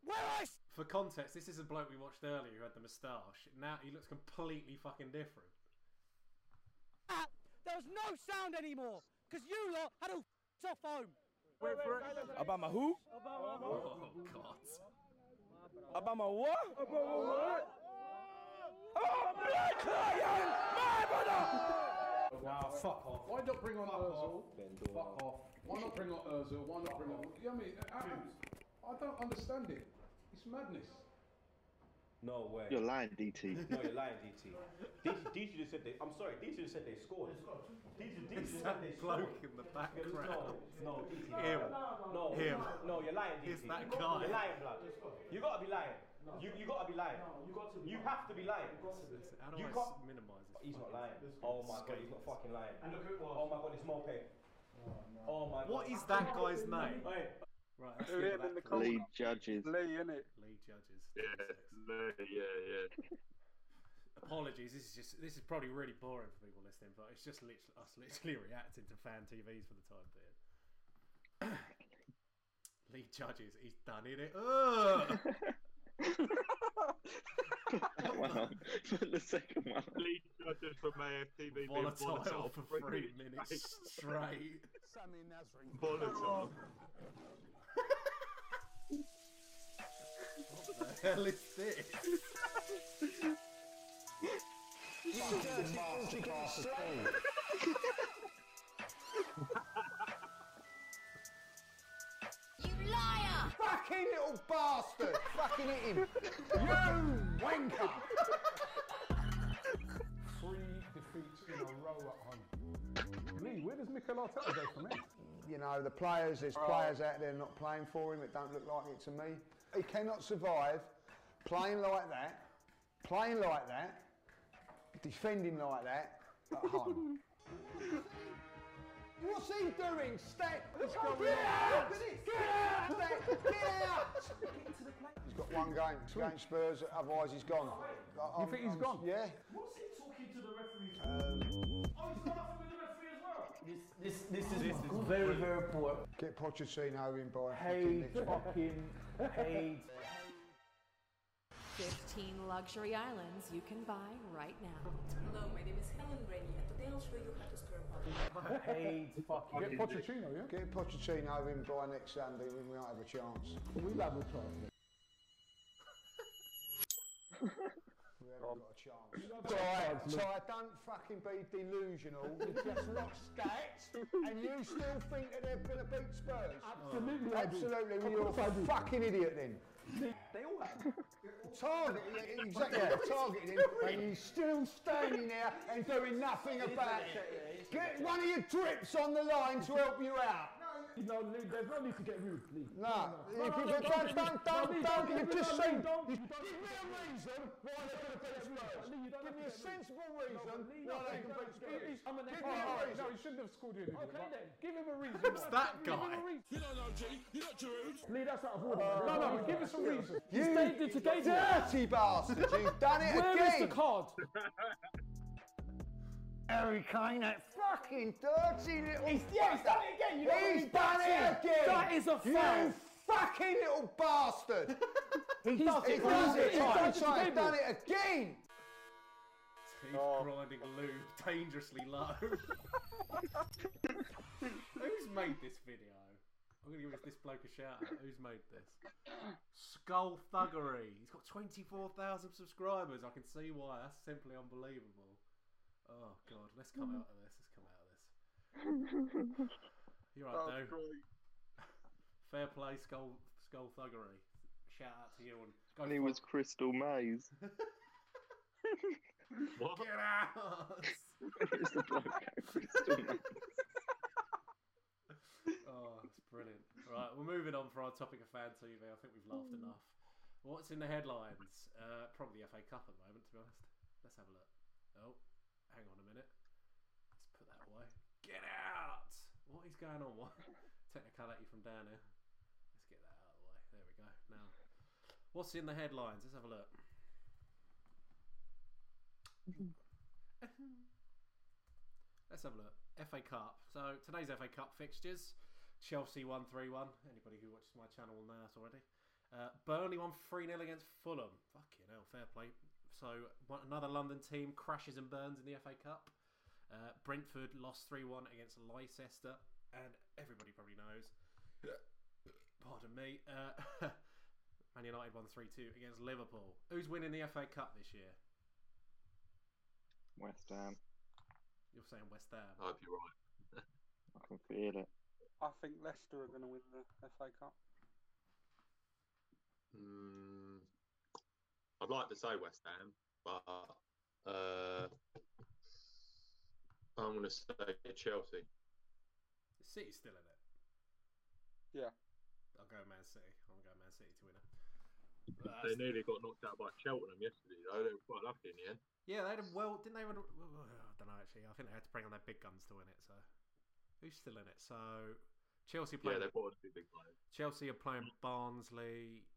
Where I For context, this is a bloke we watched earlier who had the moustache. Now he looks completely fucking different. sat, there was no sound anymore because you lot had all f***ed off home. Obama who? Oh, God. Obama what? Obama what? Oh, black lion! My brother! Nah, fuck off. Why not bring on Ozil? Fuck off. Why not bring on Ozil? Why not bring on... You know what I mean? Adams, I don't understand it. It's madness. No way. You're lying, DT. No, you're lying, DT. DT, DT just said they. I'm sorry, DT just said they scored. DT, DT It's just that said they bloke scored. in the background. No, no, DT. Him. No, Him. No, you're lying, DT. It's that guy. You're lying, blood. You gotta be lying. You you gotta be lying. You have to be lying. How do You I can't. s- minimise this? He's not lying. Oh my god, he's not fucking lying. And look who it was. Oh my god, it's Maupay. Oh, oh my god. What is that guy's name? Hey. Right, let's Who in that the call. Lee Judges. Lee, innit? Lee Judges. Yeah, yeah, yeah. Apologies, this is just this is probably really boring for people listening, but it's just literally us literally *laughs* reacting to fan TVs for the time being. *coughs* Lee Judges, he's done in it. Ugh! That one on. Put the second one. Lee Judges from AFTV being volatile volatile for three minutes straight. *laughs* Sammy Nasri. Volatile. What the hell is this? You liar! Fucking little bastard! Fucking hit him! You wanker! Three defeats in a row at home. Lee, where does Mikel Arteta go from here? You know, the players, there's players out there not playing for him, it don't look like it to me. He cannot survive playing like that, playing like that, defending like that at *laughs* home. What's he doing? Stay! What's going Get on? out! Look at this! Get out! Stay! *laughs* Get out! He's got one game against Spurs, otherwise he's gone. I- You think he's gone? Yeah. What's he talking to the referee? Um, Oh, he's laughing with the referee. This, this, this is very, very poor. get Pochettino in by Paid fucking next week. fucking paid. 15 luxury islands you can buy right now. Hello, my name is Helen Rainey, and today I'll show you how to stir a Paid fucking. Get Pochettino, yeah? Get Pochettino in by next Sunday, we might have a chance. We'll have a chance. We haven't got a chance. Ty, Ty, don't fucking be delusional. You just lost Scat, and you still think that they're going to beat Spurs? Absolutely I. Absolutely, well, you're course I a do. fucking idiot then. They all have. *laughs* Target, yeah, exactly, targeting him, and he's still standing there and doing nothing about it. Get one of your drips on the line to help you out. No, Lee, there's no need to get rude, Lee. No, no, if no, you no, don't, don't, don't, don't, don't, don't, don't, you've no, just Lee, don't. give me a reason why they're going to beat Spurs. Lee, you don't Give me a have to get rude. sensible reason why they Lee, can don't beat get Spurs. rude. I'm an Give me a reason. No, he shouldn't have scored you. Okay then. Give him a reason. Who's that Give him guy? a reason. You don't know, G. You're not Giroud. Lee, that's out of order. Uh, no, no, give us a reason. You stayed into game. dirty bastard, you've done it Where again. is the card? *laughs* Harry Kane, that fucking dirty little. He's- yeah, he's done it again, you know what He's he done does it again. That is a You fucking little bastard. *laughs* He He's, does it. He does it. He's Time, done it. He's done it again. He's oh. grinding lube dangerously low. *laughs* Who's made this video? I'm gonna give this bloke a shout out. Who's made this? Skull Thuggery. He's got 24,000 subscribers. I can see why. That's simply unbelievable. Oh god, let's come out of this. Let's come out of this. *laughs* You're right, though. *laughs* Fair play, Skull Skull Thuggery. Shout out to you and go And he fuck- was Crystal Maze. *laughs* What? Get out! it's the bloke at Crystal Maze. oh, it's brilliant. Right, we're moving on for our topic of fan TV. I think we've laughed enough. What's in the headlines? Uh, probably the FA Cup at the moment, to be honest. Let's have a look. Oh, hang on a minute. Let's put that away. Get out! What is going on? What *laughs* technicality from down here? Let's get that out of the way. There we go. Now, what's in the headlines? Let's have a look. *laughs* Let's have a look. FA Cup. So today's FA Cup fixtures. Chelsea won 3 Anybody who watches my channel will know that already. Uh, Burnley won 3 0 against Fulham. Fucking hell, fair play. So one, another London team crashes and burns in the FA Cup. Uh, Brentford lost 3 1 against Leicester. And everybody probably knows. Pardon me. Uh, *laughs* Man United won 3 2 against Liverpool. Who's winning the FA Cup this year? West Ham. You're saying West Ham. I hope you're right. I can feel it. I think Leicester are going to win the FA Cup. Mm, I I'd like to say West Ham, but uh, I'm going to say Chelsea. City's still in it. Yeah. I'll go Man City. I'm going to go Man City to win it. They nearly got knocked out by Cheltenham yesterday, though. They were quite lucky in the end. Yeah, they had a well, didn't they? Win, well, I don't know actually. I think they had to bring on their big guns to win it. So who's still in it? So Chelsea playing. Yeah, playing. they bought a few big players. Chelsea are playing Barnsley.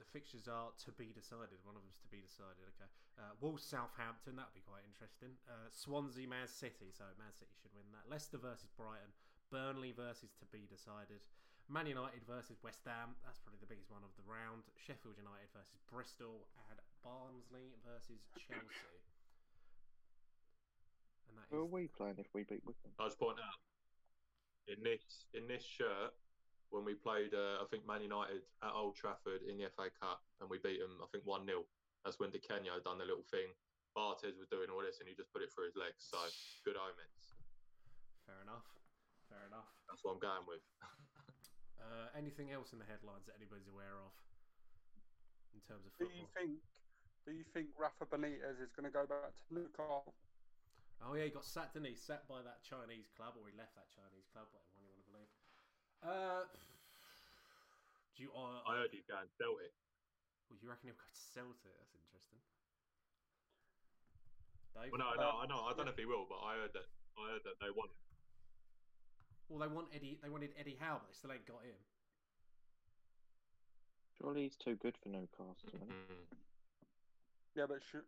The fixtures are to be decided. One of them's to be decided. Okay. Uh, Wolves, Southampton. That would be quite interesting. Uh, Swansea, Man City. So Man City should win that. Leicester versus Brighton. Burnley versus to be decided. Man United versus West Ham. That's probably the biggest one of the round. Sheffield United versus Bristol and Barnsley versus Chelsea. And that Who is are we playing if we beat Wycombe? I just point out in this in this shirt when we played, uh, I think Man United at Old Trafford in the FA Cup, and we beat them. I think one 0 That's when Di Canio done the little thing. Barthez was doing all this, and he just put it through his legs. So good omens. fair enough. Fair enough. That's what I'm going with. *laughs* Uh, anything else in the headlines that anybody's aware of in terms of football? Do football? you think? Do you think Rafa Benitez is going to go back to Newcastle? Oh yeah, he got sacked, didn't he? Sacked by that Chinese club, or he left that Chinese club, whatever one you want to believe. Uh, *sighs* do you? Uh, I heard he's going Celtic. well, you reckon he'll go to Celtic? That's interesting. Dave? Well, no, no, I know. I don't know if he will, but I heard that. I heard that they want him. Well, they want Eddie. They wanted Eddie Howe, but they still ain't got him. Surely he's too good for Newcastle. isn't he? Mm. Yeah, but should,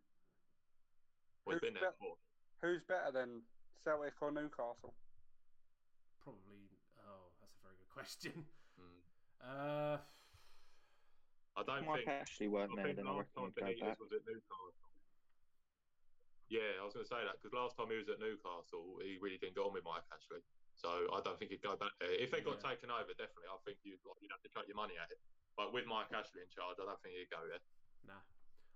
Well, he's been there before. who's better than Celtic or Newcastle? Probably. Oh, that's a very good question. Mm. Uh, I don't Mike think. Ashley weren't I there, then I last reckon time go Benitez back. was at Newcastle. Yeah, I was going to say that because last time he was at Newcastle, he really didn't get on with Mike Ashley. So I don't think he'd go back there. If they got Yeah. taken over, definitely, I think you'd like, you'd have to chuck your money at it. But with Mike Ashley in charge, I don't think he'd go there. nah,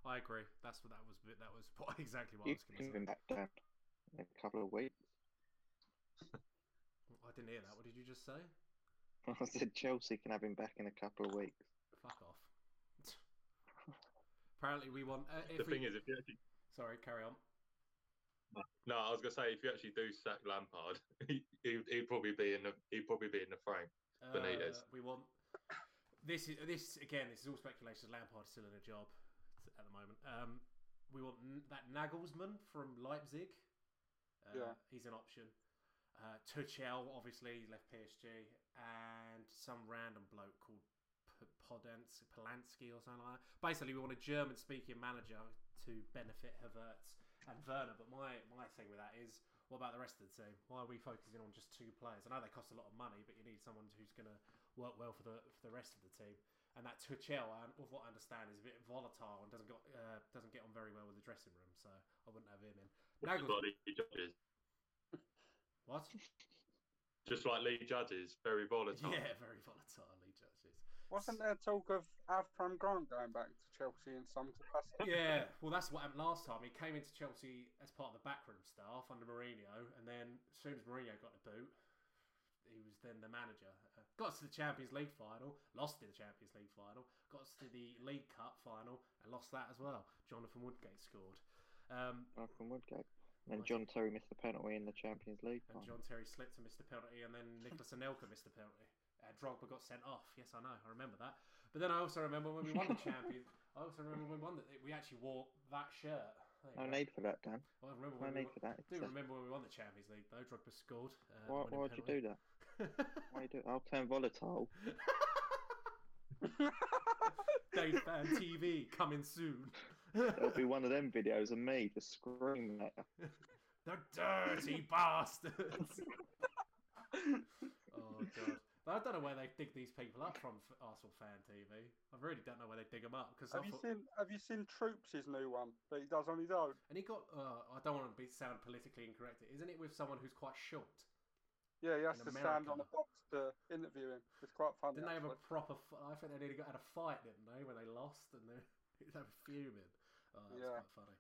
I agree. That's what that was. That was *laughs* what, exactly what I was going to say. him back down in a couple of weeks. *laughs* I didn't hear that. What did you just say? *laughs* I said Chelsea can have him back in a couple of weeks. Fuck off. *laughs* Apparently, we want. Uh, The if we... thing is, if you actually Sorry, carry on. no, I was going to say if you actually do sack Lampard, *laughs* he, he'd, he'd probably be in the he'd probably be in the frame. Benitez. Uh, we want this is this again. This is all speculation. Lampard's still in a job at the moment. Um, we want N- that Nagelsmann from Leipzig. Uh, Yeah. he's an option. Uh, Tuchel, obviously, left PSG, and some random bloke called P- Podence, Polanski or something like that. Basically, we want a German-speaking manager to benefit Havertz and Werner. But my my thing with that is, what about the rest of the team? Why are we focusing on just two players? I know they cost a lot of money, but you need someone who's going to work well for the for the rest of the team. And that Tuchel, of what I understand, is a bit volatile and doesn't got uh, doesn't get on very well with the dressing room. So I wouldn't have him in. Nagels- like Lee Judges, what? just like Lee Judges, very volatile. Yeah, very volatile. Lee Judges. Wasn't there talk of Avram Grant going back to Chelsea in some capacity? yeah, well, that's what happened last time. He came into Chelsea as part of the backroom staff under Mourinho, and then as soon as Mourinho got the boot, he was then the manager. Uh, got us to the Champions League final, lost in the Champions League final, got us to the League Cup final, and lost that as well. Jonathan Woodgate scored. Um, Malcolm Woodgate. And John Terry missed the penalty in the Champions League and. John Terry slipped and missed the penalty, and then Nicolas Anelka missed the penalty. Uh, Drogba got sent off. Yes, I know. I remember that. But then I also remember when we won the *laughs* champion. I also remember when we won that we actually wore that shirt. No go. need for that, Dan. I remember No need won- for that. I do remember when we won the Champions League though. Drogba scored. Uh, Why, why'd you do that? *laughs* Why you do? I'll turn volatile. *laughs* Dave Fan TV coming soon. It'll be *laughs* one of them videos of me just screaming at her. *laughs* The dirty bastards. *laughs* oh god. I don't know where they dig these people up from, f- Arsenal fan TV. I really don't know where they dig them up because Have you seen Have you seen Troopz' his new one that he does on his own? And he got. Uh, I don't want to be sound politically incorrect. Isn't it with someone who's quite short? Yeah, he has In to stand on America. a box to interview him. It's quite funny. Didn't they have a proper? F- I think they nearly got had a fight, didn't they, when they lost and they they were fuming. Oh, that's Yeah. quite funny.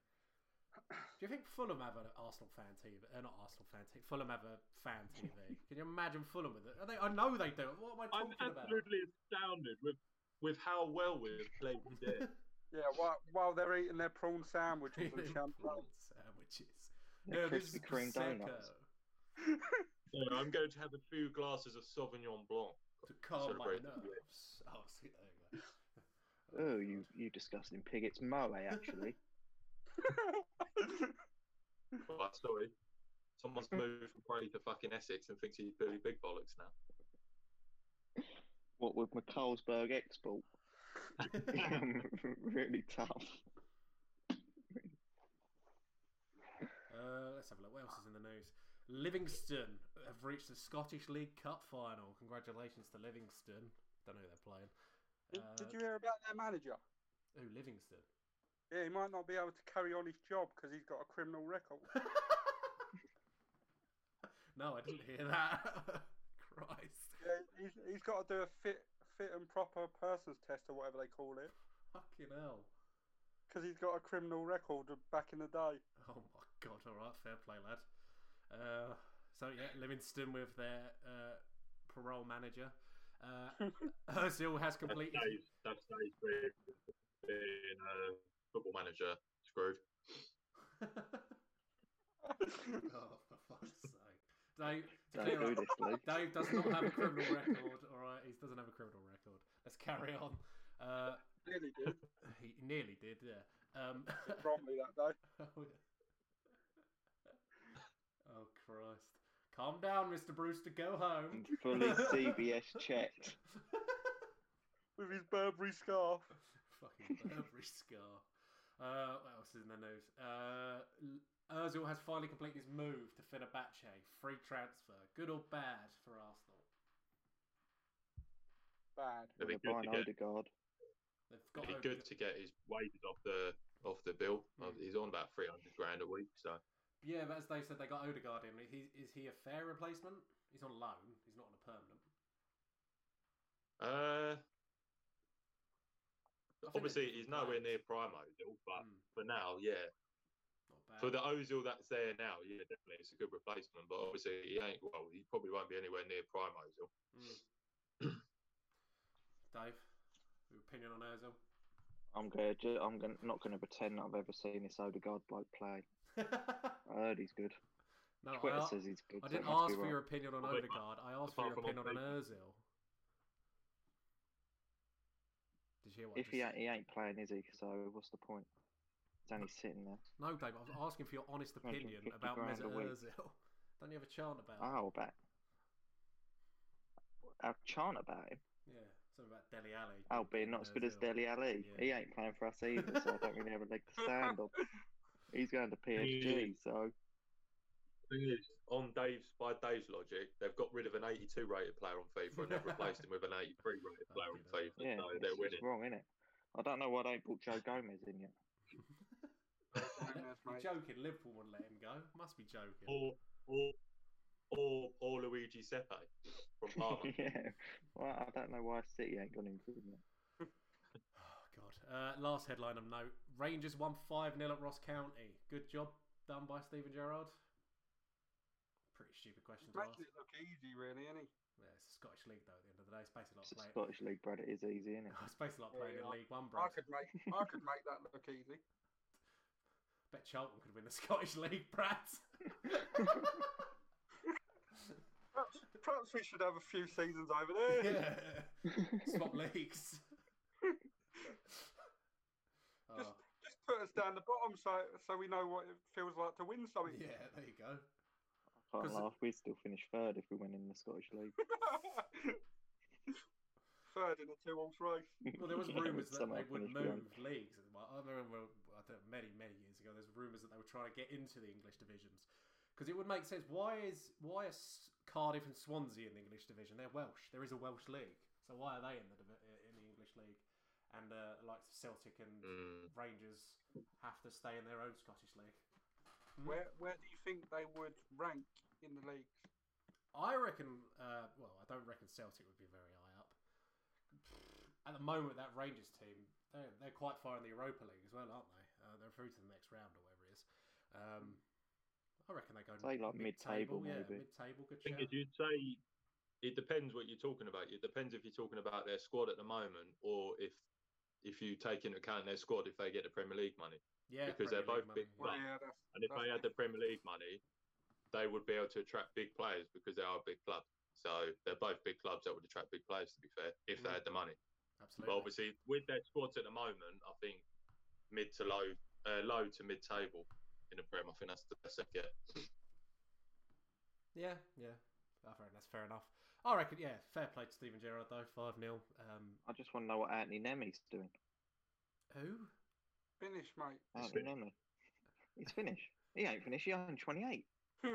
Do you think Fulham have an Arsenal fan TV? Uh, not Arsenal fan TV. Fulham have a fan TV. Can you imagine Fulham with it? Are they, I know they do. What am I I'm talking about? absolutely astounded with with how well we've played today. *laughs* Yeah, while, while they're eating their prawn sandwiches and *laughs* champagne. Sandwiches. The No, this Krispy is Kreme Prosecco. donuts. Yeah, I'm going to have a few glasses of Sauvignon Blanc To calm my celebrate nerves. Oh, see, there you go. Oh, you you disgusting pig! It's Moe actually. *laughs* Right, sorry. Someone's moved from Bray to fucking Essex and thinks he's Billy Big Bollocks now. what with McCarlsberg export? *laughs* *laughs* really tough. Uh, let's have a look. What else is in the news? Livingston have reached the Scottish League Cup final. Congratulations to Livingston. Don't know who they're playing. Did, Uh, did you hear about their manager? Who, Livingston? Yeah, he might not be able to carry on his job because he's got a criminal record. *laughs* No, I didn't hear that. *laughs* Christ. yeah, he's, he's got to do a fit, fit and proper persons test or whatever they call it Fucking hell. because he's got a criminal record back in the day. Oh my god, alright, fair play, lad. Uh, so, yeah, Livingston with their uh, parole manager. Uh, *laughs* Ozil has completed. That's Dave, that's Dave being, being a football manager screwed. *laughs* oh, for fuck's sake. Dave, to Don't clear up. Dave does not have a criminal *laughs* record, alright? He doesn't have a criminal record. Let's carry on. Uh, Nearly did. he nearly did, yeah. Um, Bromley that day. oh, Christ. Calm down, Mr. Brewster. Go home. Fully DBS *laughs* checked. *laughs* With his Burberry scarf. Fucking Burberry *laughs* scar. Uh, what else is in the news? Uh, Ozil has finally completed his move to Fenerbahce. Free transfer. Good or bad for Arsenal? Bad. It'd be They're good buying to get. Odegaard. They've got It'd be good to get his wages off the off the bill. Uh, He's on about three hundred grand a week, so Yeah, but as Dave said, they got Odegaard in. He, is he a fair replacement? He's on loan. He's not on a permanent. uh, obviously he's nowhere players. near prime Ozil, but Mm. for now, yeah. Not bad. For the Ozil that's there now, yeah, definitely it's a good replacement. But obviously he ain't. Well, he probably won't be anywhere near prime Ozil. Mm. *clears throat* Dave, your opinion on Ozil? I'm good. I'm gonna, not going to pretend that I've ever seen this Odegaard bloke play. *laughs* I heard he's good. No, Twitter I, a- says he's good. I so didn't ask for right. your opinion on Wait, Odegaard. I asked for your opinion on on Ozil. Did you hear what? If he just- ain't, he ain't playing, is he? So uh, what's the point? He's only sitting there. No, Dave, I was asking for your honest opinion about grand Mesut. Ozil. *laughs* Don't you have a chant about? it? Oh, about. I'll chant about him. Yeah, something about Dele Alli. Oh, being not as good as Dele Alli. Yeah. He ain't playing for us either, so I don't really have a leg to stand on. *laughs* He's going to PSG, so is, on Dave's by Dave's logic, they've got rid of an 82 rated player on FIFA and they've replaced him with an 83 rated *laughs* player on FIFA. yeah, so it's, they're it's winning. wrong, isn't it? I don't know why they put Joe Gomez in yet. You're joking. Liverpool wouldn't let him go. Must be joking. Or, or, or, or Luigi Sepe from *laughs* Parma. yeah, well, I don't know why City ain't gone in for him yet. Oh, God. Uh, last headline of note Rangers won 5 0 at Ross County. Good job done by Steven Gerrard. Pretty stupid question to ask. Making it look easy, really, isn't he? Yeah, it's a Scottish League, though, at the end of the day. It's basically like It's a playing. Scottish League, Brad. It is easy, isn't it? *laughs* It's basically like playing in Yeah, League One, Brad. I could make I could make that look easy. *laughs* Bet Charlton could win the Scottish *laughs* League, Brad. Perhaps, perhaps we should have a few seasons over there. yeah. Swap leagues. Just, Oh, just put us down the bottom so so we know what it feels like to win something. yeah, there you go. I can't laugh. We'd still finish third if we went in the Scottish League. *laughs* Third in a two horse race. Well, there was Yeah, *laughs* rumours that they would finish behind. move leagues. Well, I remember, I don't many many years ago, there's rumours that they were trying to get into the English divisions because it would make sense. Why is why are Cardiff and Swansea in the English division? They're Welsh. There is a Welsh league, so why are they in the divi- in the English league? And uh, like Celtic and Mm. Rangers have to stay in their own Scottish league. Where where do you think they would rank in the league? I reckon. Uh, well, I don't reckon Celtic would be very high up. At the moment, that Rangers team, they're, they're quite far in the Europa League as well, aren't they? Uh, they're through to the next round or whatever it is. Um, I reckon they go Say like mid-table, yeah, maybe. mid-table, good thing shout. you'd say it depends what you're talking about. It depends if you're talking about their squad at the moment or if if you take into account their squad, if they get the Premier League money. Yeah, because they're both League big clubs. Well, yeah, that's- and if they had the Premier League money, they would be able to attract big players because they are a big club. So they're both big clubs that would attract big players. To be fair, if they Mm. had the money. Absolutely. But obviously, with their squads at the moment, I think mid to low, uh, low to mid table in the Prem. I think that's the best they get. Yeah, yeah. I reckon that's fair enough. I reckon, yeah, fair play to Steven Gerrard though, five 0 Um, I just want to know what Anthony Nemi's doing. who? Finish, mate. Anthony Nemi. He's finished. He ain't finished. He only 28. I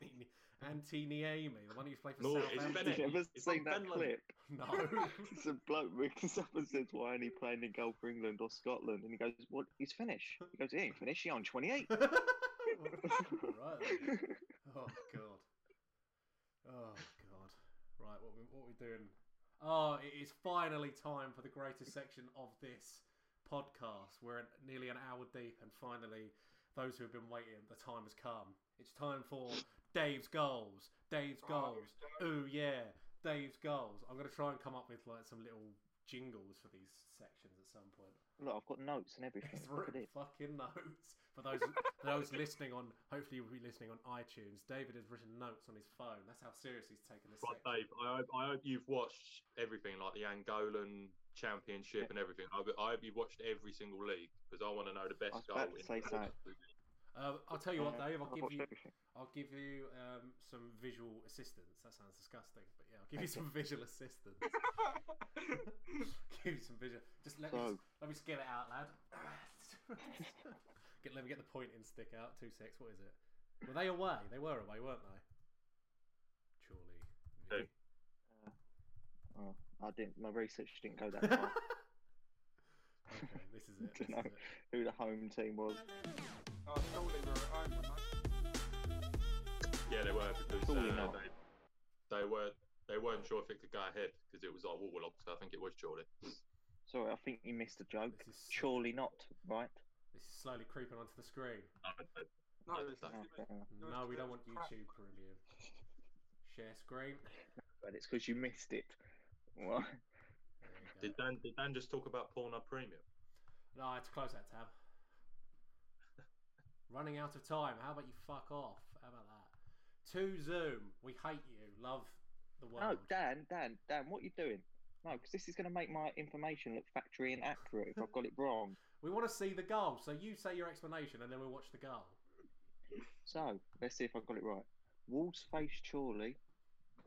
mean, Antti Niemi, the one who's played for No, it's Southampton. Have you ever seen that clip? No. *laughs* it's a bloke because someone says why ain't he playing in goal for England or Scotland, and he goes, "What? He's finished." He goes, "He ain't finished. He on 28." *laughs* right. *laughs* Oh god. Oh god. Right, what we what we doing? Oh, it is finally time for the greatest section of this podcast. We're at nearly an hour deep, and finally, those who have been waiting, the time has come. It's time for Dave's goals. Dave's goals. Ooh yeah, Dave's goals. I'm gonna try and come up with like some little jingles for these sections at some point. Look, I've got notes and everything. It's Look at written fucking notes. For those for those listening on, hopefully you'll be listening on iTunes. David has written notes on his phone. That's how serious he's taken this Right, section. Dave, I hope, I hope you've watched everything, like the Angolan Championship and everything. I, hope- I hope you've watched every single league because I want to know the best I was goal. about to say the something. Uh, I'll tell you what, Dave. I'll give you. I'll give you um, some visual assistance. That sounds disgusting, but yeah, I'll give you some *laughs* visual assistance. *laughs* give you some visual. Just let me So- let me just it out, lad. *laughs* get let me get the pointing stick out. Two six. What is it? Were they away? They were away, weren't they? Surely. Oh, I didn't. My research didn't go that far. Okay, this is it. to This know is it. who the home team was. Oh, surely they're at home, weren't Yeah, they were because Surely uh, not. they, they were they weren't sure if it could go ahead because it was like Waterlock. So I think it was Chorley. Sorry, I think you missed a joke. Surely not, right? This is slowly creeping onto the screen. No, it's Oh, fair enough. No, we don't want YouTube Caribbean. Share screen. But it's because you missed it. What? Did Dan did Dan just talk about Pornhub Premium? No, I had to close that tab. Running out of time. How about you fuck off? How about that? To Zoom. We hate you. Love the world. No, Dan, Dan, Dan, what are you doing? No, because this is going to make my information look factually inaccurate if I've got it wrong. *laughs* We want to see the goal. So you say your explanation and then we'll watch the goal. So, let's see if I've got it right. Wolves faced Chorley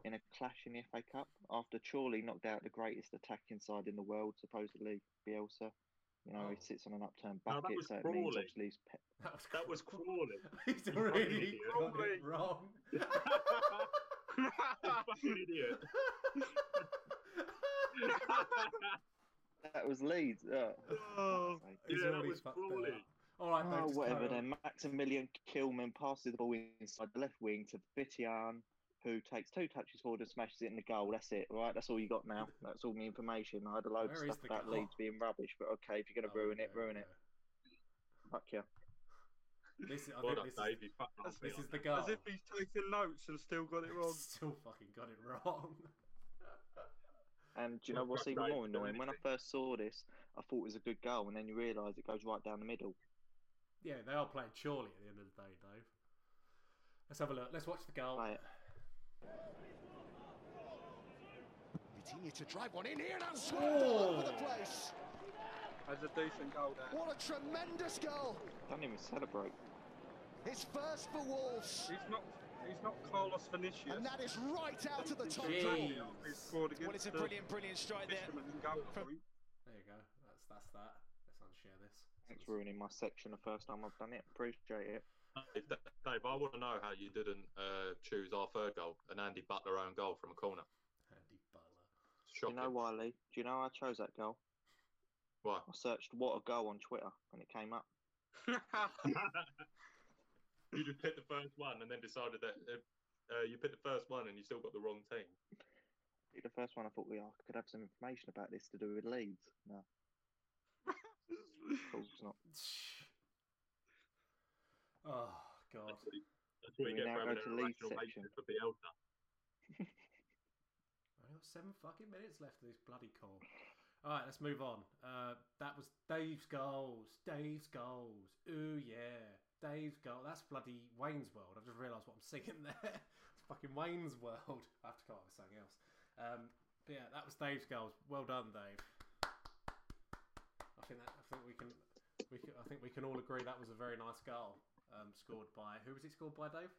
in a clash in the FA Cup after Chorley knocked out the greatest attacking side in the world, supposedly Bielsa. You know, he Oh. sits on an upturned No, that bucket, was so it means Crawley. pe- That was, That was Crawley. *laughs* He's You already fucking idiot. got it wrong. *laughs* Fucking idiot. that was Leeds. Oh, Oh, He's yeah, that was fucked it Crawley. All right, Oh, whatever then. Maximilian Kilman passes the ball inside the left wing to Vitinha, who takes two touches forward and smashes it in the goal. That's it, right? That's all you got now. That's all the information. I had a load Where of is stuff the about goal? Leeds being rubbish, but okay, if you're going to Oh, ruin it, okay, ruin it. Fuck yeah. This is, I Well think done, this Dave. is, You this is the goal. As if he's taking notes and still got it wrong. *laughs* Still fucking got it wrong. *laughs* And do you know what's even more annoying? When I first saw this, I thought it was a good goal, and then you realise it goes right down the middle. Yeah, they are playing surely at the end of the day, Dave. Let's have a look. Let's watch the goal. Play it. Continue to drive one in here and swept all over the place. That's a decent goal there. What a tremendous goal. Don't even celebrate. His first for Wolves. He's not. He's not Carlos Vinicius. And that is right out of the top Jeez. drawer. He scored against Well, it's a brilliant, brilliant strike there. Fishermen in goal point. There you go. That's that's that. Let's unshare this. Thanks for ruining my section the first time I've done it. Appreciate it. Dave, Dave, I want to know how you didn't uh, choose our third goal, an Andy Butler own goal from a corner. Andy Butler. Do Shocking. you know why, Lee? Do you know how I chose that goal? Why? I searched what a goal on Twitter, and it came up. *laughs* *laughs* you just picked the first one and then decided that uh, uh, you picked the first one and you still got the wrong team. The first one I thought, we I could have some information about this to do with Leeds. No. *laughs* of course not. Oh God. That's what you We get now for go having to an Leeds irrational section. hatred for Bielsa. I've got seven fucking minutes left of this bloody call. All right, let's move on. Uh, that was Dave's goals. Dave's goals. Ooh yeah, Dave's goal. That's bloody Wayne's World. I've just realised what I'm singing *laughs* there. it's fucking Wayne's World. I have to come up with something else. Um, but yeah, that was Dave's goals. Well done, Dave. I think that. I think we can. We can, I think we can all agree that was a very nice goal. Um, scored by who was it scored by, Dave?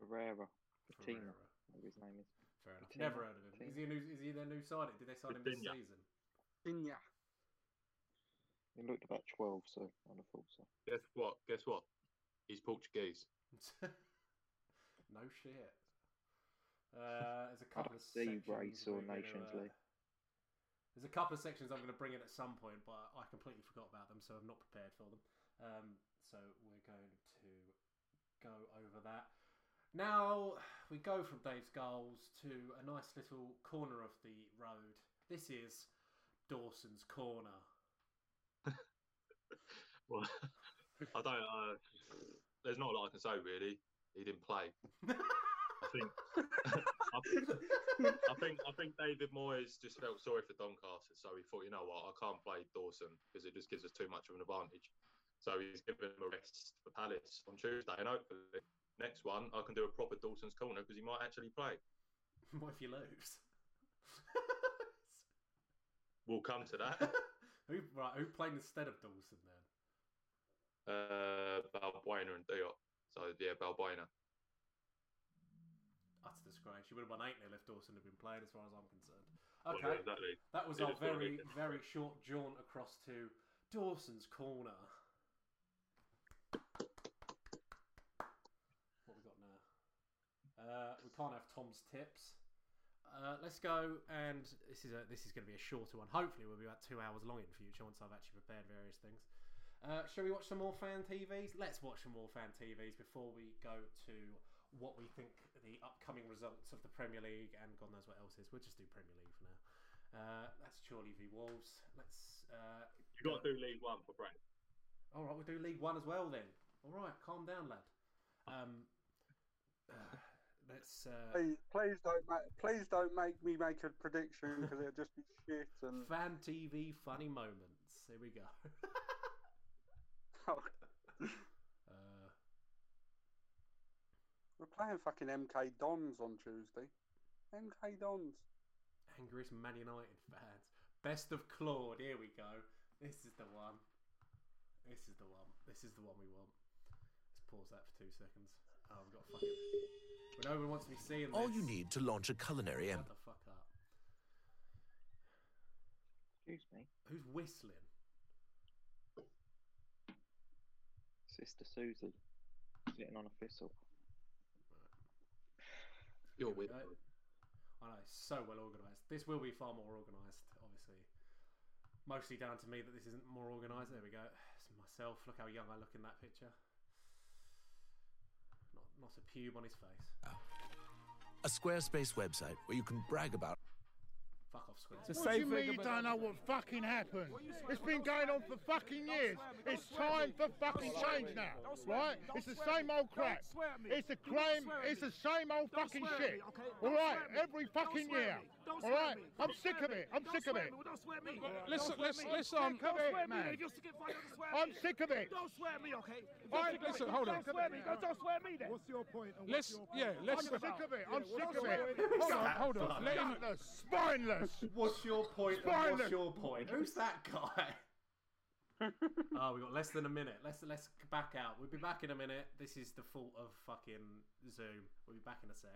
Ferreira. Vitinha, Ferreira. his name is. Fair enough. Vitinha. Never heard of him. Is he a new? Is he their new signing? Did they sign him this season? Inya. He looked about 12, so I'd thought so. Guess what? Guess what? He's Portuguese. *laughs* no shit. Uh, there's a couple of see sections race or we're Nations uh, League. There's a couple of sections I'm going to bring in at some point, but I completely forgot about them, so I'm not prepared for them. Um, so we're going to go over that. Now we go from Dave's goals to a nice little corner of the road. This is Dawson's corner. *laughs* Well, I don't. Uh, there's not a lot I can say really. He didn't play. I think. *laughs* I, I think. I think David Moyes just felt sorry for Doncaster, so he thought, you know what, I can't play Dawson because it just gives us too much of an advantage. So he's given him a rest for Palace on Tuesday, and hopefully next one I can do a proper Dawson's corner because he might actually play. what if you lose? We'll come to that. *laughs* who right? Who played instead of Dawson then? uh, Balbuena and Diop. So yeah, Balbuena. That's disgrace. She would have won 8 0 if Dawson had been playing, as far as I'm concerned. Well, Okay. yeah, exactly. That was It our is what it very, very short jaunt across to Dawson's Corner. What we got now? Uh, we can't have Tom's tips. Uh, let's go, and this is a this is going to be a shorter one. Hopefully, we'll be about two hours long in future once I've actually prepared various things. Uh, shall we watch some more fan TVs? Let's watch some more fan TVs before we go to what we think the upcoming results of the Premier League and God knows what else is. We'll just do Premier League for now. Uh, that's Chorley v Wolves. Let's. Uh, You got to do League One for Brent. all right, we'll do League One as well then. All right, calm down, lad. Um, uh, *laughs* let's. Uh, Please, please don't ma- please don't make me make a prediction because it'll just be shit and *laughs* Fan TV funny moments. Here we go. *laughs* uh, we're playing fucking MK Dons on Tuesday. MK Dons. angriest Man United fans. Best of Claude. Here we go. This is the one. This is the one. This is the one we want. Let's pause that for two seconds. Oh, we've got fucking. When no one wants to be seeing All you need to launch a culinary Shut empire. the fuck up. Excuse me. Who's whistling? Sister Susie. Sitting on a thistle. You're with. Right. I know, so well organised. This will be far more organised, obviously. Mostly down to me that this isn't more organised. There we go. It's myself. Look how young I look in that picture. Not, not a pube on his face. A Squarespace website where you can brag about. Fuck off, Square. What do you mean you don't know what fucking happened? It's been going on for fucking years. It's time for fucking change now, right? It's the same old crap. It's the crime. It's the same old fucking shit. All right, every fucking year. All right, I'm sick of it. I'm sick of it. Don't swear me. Let's- Don't swear let's- me. let's, um, Don't Sick of it, me. man. If you're sick of fighting, don't swear I'm me. sick of it. Don't swear me, okay? If Fine, sick of listen, it, hold don't on. swear me. Don't, don't swear me then. What's your point? and Let's what's your yeah, point? let's I'm sick of it. I'm sick of it. Hold on, hold on. Let him. Gutless, spineless. What's your point? what's your point? Who's that guy? oh, *laughs* we got less than a minute. Let's let's back out. We'll be back in a minute. This is the fault of fucking Zoom. We'll be back in a sec.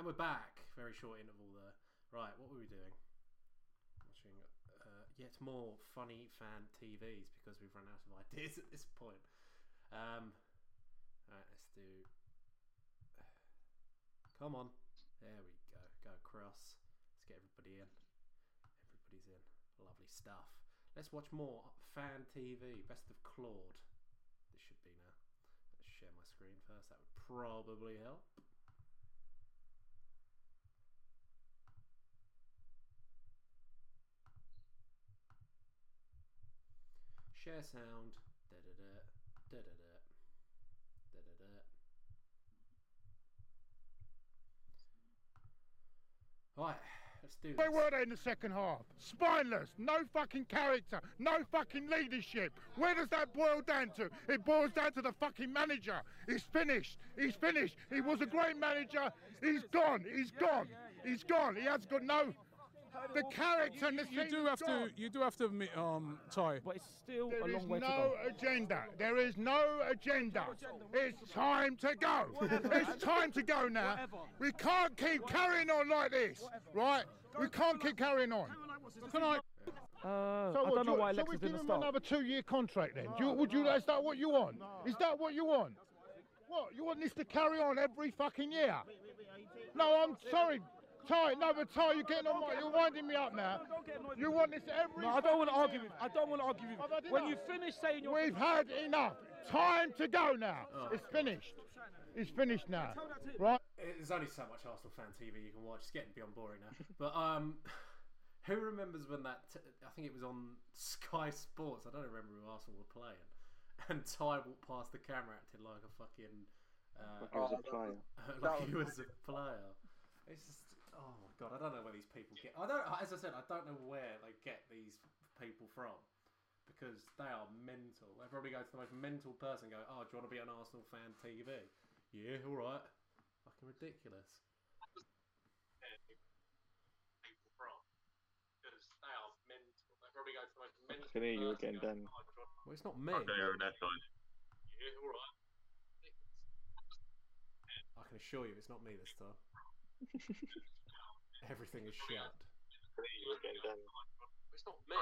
And we're back. Very short interval there. Right, what were we doing? Watching uh, yet more funny fan TVs because we've run out of ideas at this point. Um, alright, let's do. Come on. There we go. Go across. Let's get everybody in. Everybody's in. Lovely stuff. Let's watch more fan TV. Best of Claude. This should be now. Let's share my screen first. That would probably help. Share sound. Da da da. Da da da. Da da da. Right, let's do this. Where were they in the second half? Spineless, no fucking character, no fucking leadership. Where does that boil down to? It boils down to the fucking manager. He's finished. He's finished. He was a great manager. He's gone. He's gone. He's gone. He has got no. The character and the You do have to. You do have to admit, um, Ty. But it's still There a long way no to go. agenda. There is no agenda. It's time to go. It's time to go now. We can't keep carrying on like this, right? We can't keep carrying on. Can I? Uh, So I what, don't know do you- why so Lex we is give him start. another two-year contract then? Do you, would you? Is that what you want? Is that what you want? What you want this to carry on every fucking year? No, I'm sorry, Ty. No, but Ty, you're getting on my. You're winding me up now. You want this every? No, I don't want to argue year. with. I don't want to argue with. I've When you finish saying your. We've had enough. Time to go now. Oh. It's finished. It's finished now. Right? There's only so much Arsenal fan TV you can watch. It's getting beyond boring now. But um, *sighs* who remembers when that? T- I think it was on Sky Sports. I don't remember who Arsenal were playing, and Ty walked past the camera acting like a fucking. Uh, Like he was a player. *laughs* like he was a player. It's just oh my god, I don't know where these people get. I don't. As I said, I don't know where they get these people from because they are mental. They probably go to the most mental person. and Go, oh, do you want to be on Arsenal fan TV? Yeah, all right. Fucking ridiculous. People from because they are mental. They probably go to the most mental. Oh, I can hear you person again, and Dan. go, "Oh, do you want-" Well, it's not me. I can hear an echo. Yeah, all right. I can assure you, it's not me this time. *laughs* Everything is shut. It's not me.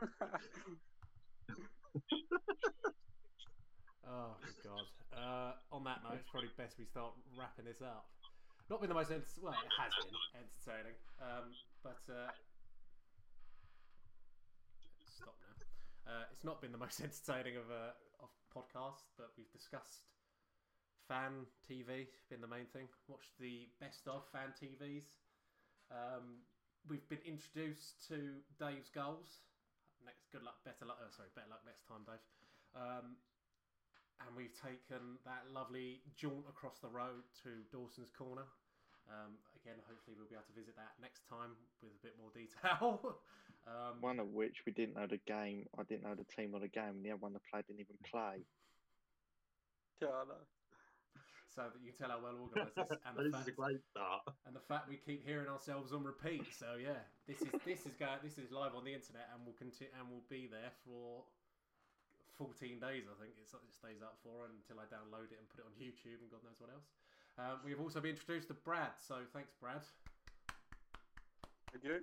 *laughs* Oh god. Uh, on that note, it's probably best we start wrapping this up. Not been the most ent- well, it has been entertaining, um, but uh, stop now. Uh, it's not been the most *laughs* entertaining of uh, of podcasts, but we've discussed fan TV. Been the main thing. Watched the best of fan TVs. Um, we've been introduced to Dave's goals. Next, good luck, better luck. Oh, sorry, better luck next time, Dave. Um, and we've taken that lovely jaunt across the road to Dawson's Corner. Um, again, hopefully we'll be able to visit that next time with a bit more detail. *laughs* um, One of which we didn't know the game. I didn't know the team or the game, and the other one that played didn't even play. Yeah, I know. So that you can tell how well organised this and *laughs* the this fact is a great start. and the fact we keep hearing ourselves on repeat. So yeah, this is this is going this is live on the internet and we'll continue and we'll be there for 14 days. I think it stays up for until I download it and put it on YouTube and God knows what else. Um, we've also been introduced to Brad, so thanks, Brad. Thank you.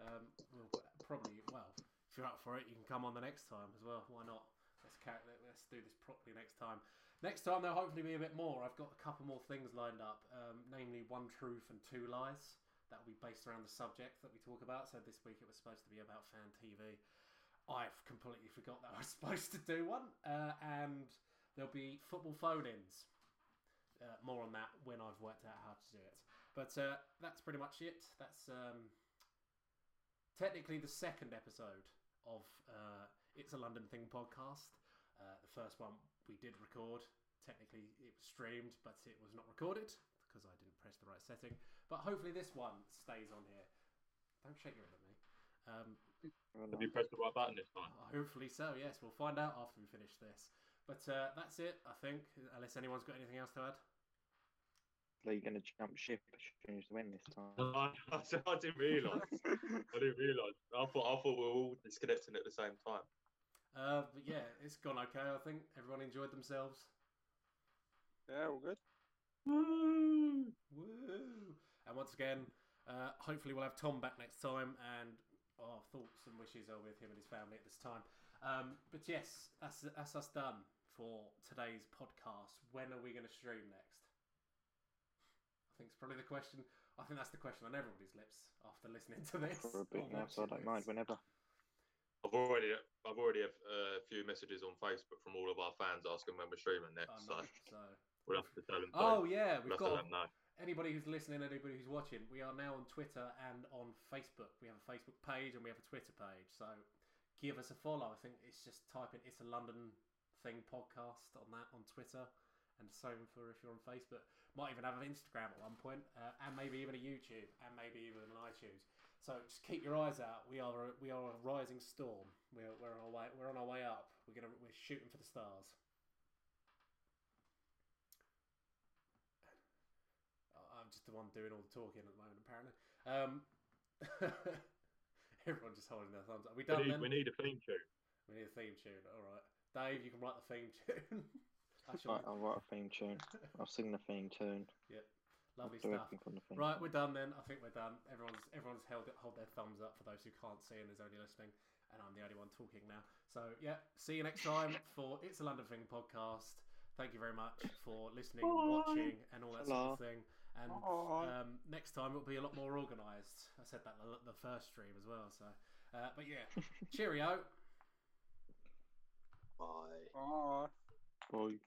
Um, we'll probably well, if you're up for it, you can come on the next time as well. Why not? Let's let's do this properly next time. Next time there'll hopefully be a bit more. I've got a couple more things lined up, um, namely one truth and two lies. That will be based around the subject that we talk about. So this week it was supposed to be about fan TV. I've completely forgot that I was *laughs* supposed to do one, uh, and there'll be football phone-ins. Uh, more on that when I've worked out how to do it. But uh, that's pretty much it. That's um, technically the second episode of uh, It's a London Thing podcast. Uh, the first one we did record. Technically, it was streamed, but it was not recorded because I didn't press the right setting. But hopefully, this one stays on here. Don't shake your head at me. Um, Have you pressed the right button this time? hopefully so. Yes, we'll find out after we finish this. But uh, that's it, I think. Unless anyone's got anything else to add. Are you going to jump ship as soon as win this time? *laughs* I, I, I didn't realise. I didn't realise. I thought I thought we were all disconnecting at the same time. Uh, but yeah, it's gone okay. I think everyone enjoyed themselves. Yeah, all good. Woo! Woo! And once again, uh, hopefully we'll have Tom back next time, and our thoughts and wishes are with him and his family at this time. Um, but yes, that's that's us done for today's podcast. When are we going to stream next? I think it's probably the question. I think that's the question on everybody's lips after listening to this. For a bit now, so I don't mind whenever. I've already I've already have uh, a few messages on Facebook from all of our fans asking when we're streaming next. Oh, so nice. So we'll have to tell them. Oh yeah, we've we'll got let them know. anybody who's listening, anybody who's watching. We are now on Twitter and on Facebook. We have a Facebook page and we have a Twitter page. So give us a follow. I think it's just type in "It's a London Thing" podcast on that on Twitter, and same for if you're on Facebook. Might even have an Instagram at one point, uh, and maybe even a YouTube, and maybe even an iTunes. So just keep your eyes out. We are a, we are a rising storm. We're, we're on our way. We're on our way up. We're gonna we're shooting for the stars. I- I'm just the one doing all the talking at the moment, apparently. Um, *laughs* everyone just holding their thumbs up. Are we We done need, then? we need a theme tune. We need a theme tune. All right, Dave, you can write the theme tune. *laughs* I shall. Right, I'll write a theme tune. I'll sing the theme tune. Yep. Lovely stuff. Right, we're done then. I think we're done. Everyone's everyone's held hold their thumbs up for those who can't see and is only listening. And I'm the only one talking now. So yeah, see you next time for It's a London Thing podcast. Thank you very much for listening, Bye. watching, and all that Hello. sort of thing. And um, next time it'll be a lot more organised. I said that the, the first stream as well. So, uh, but yeah, *laughs* cheerio. Bye. Bye. Bye.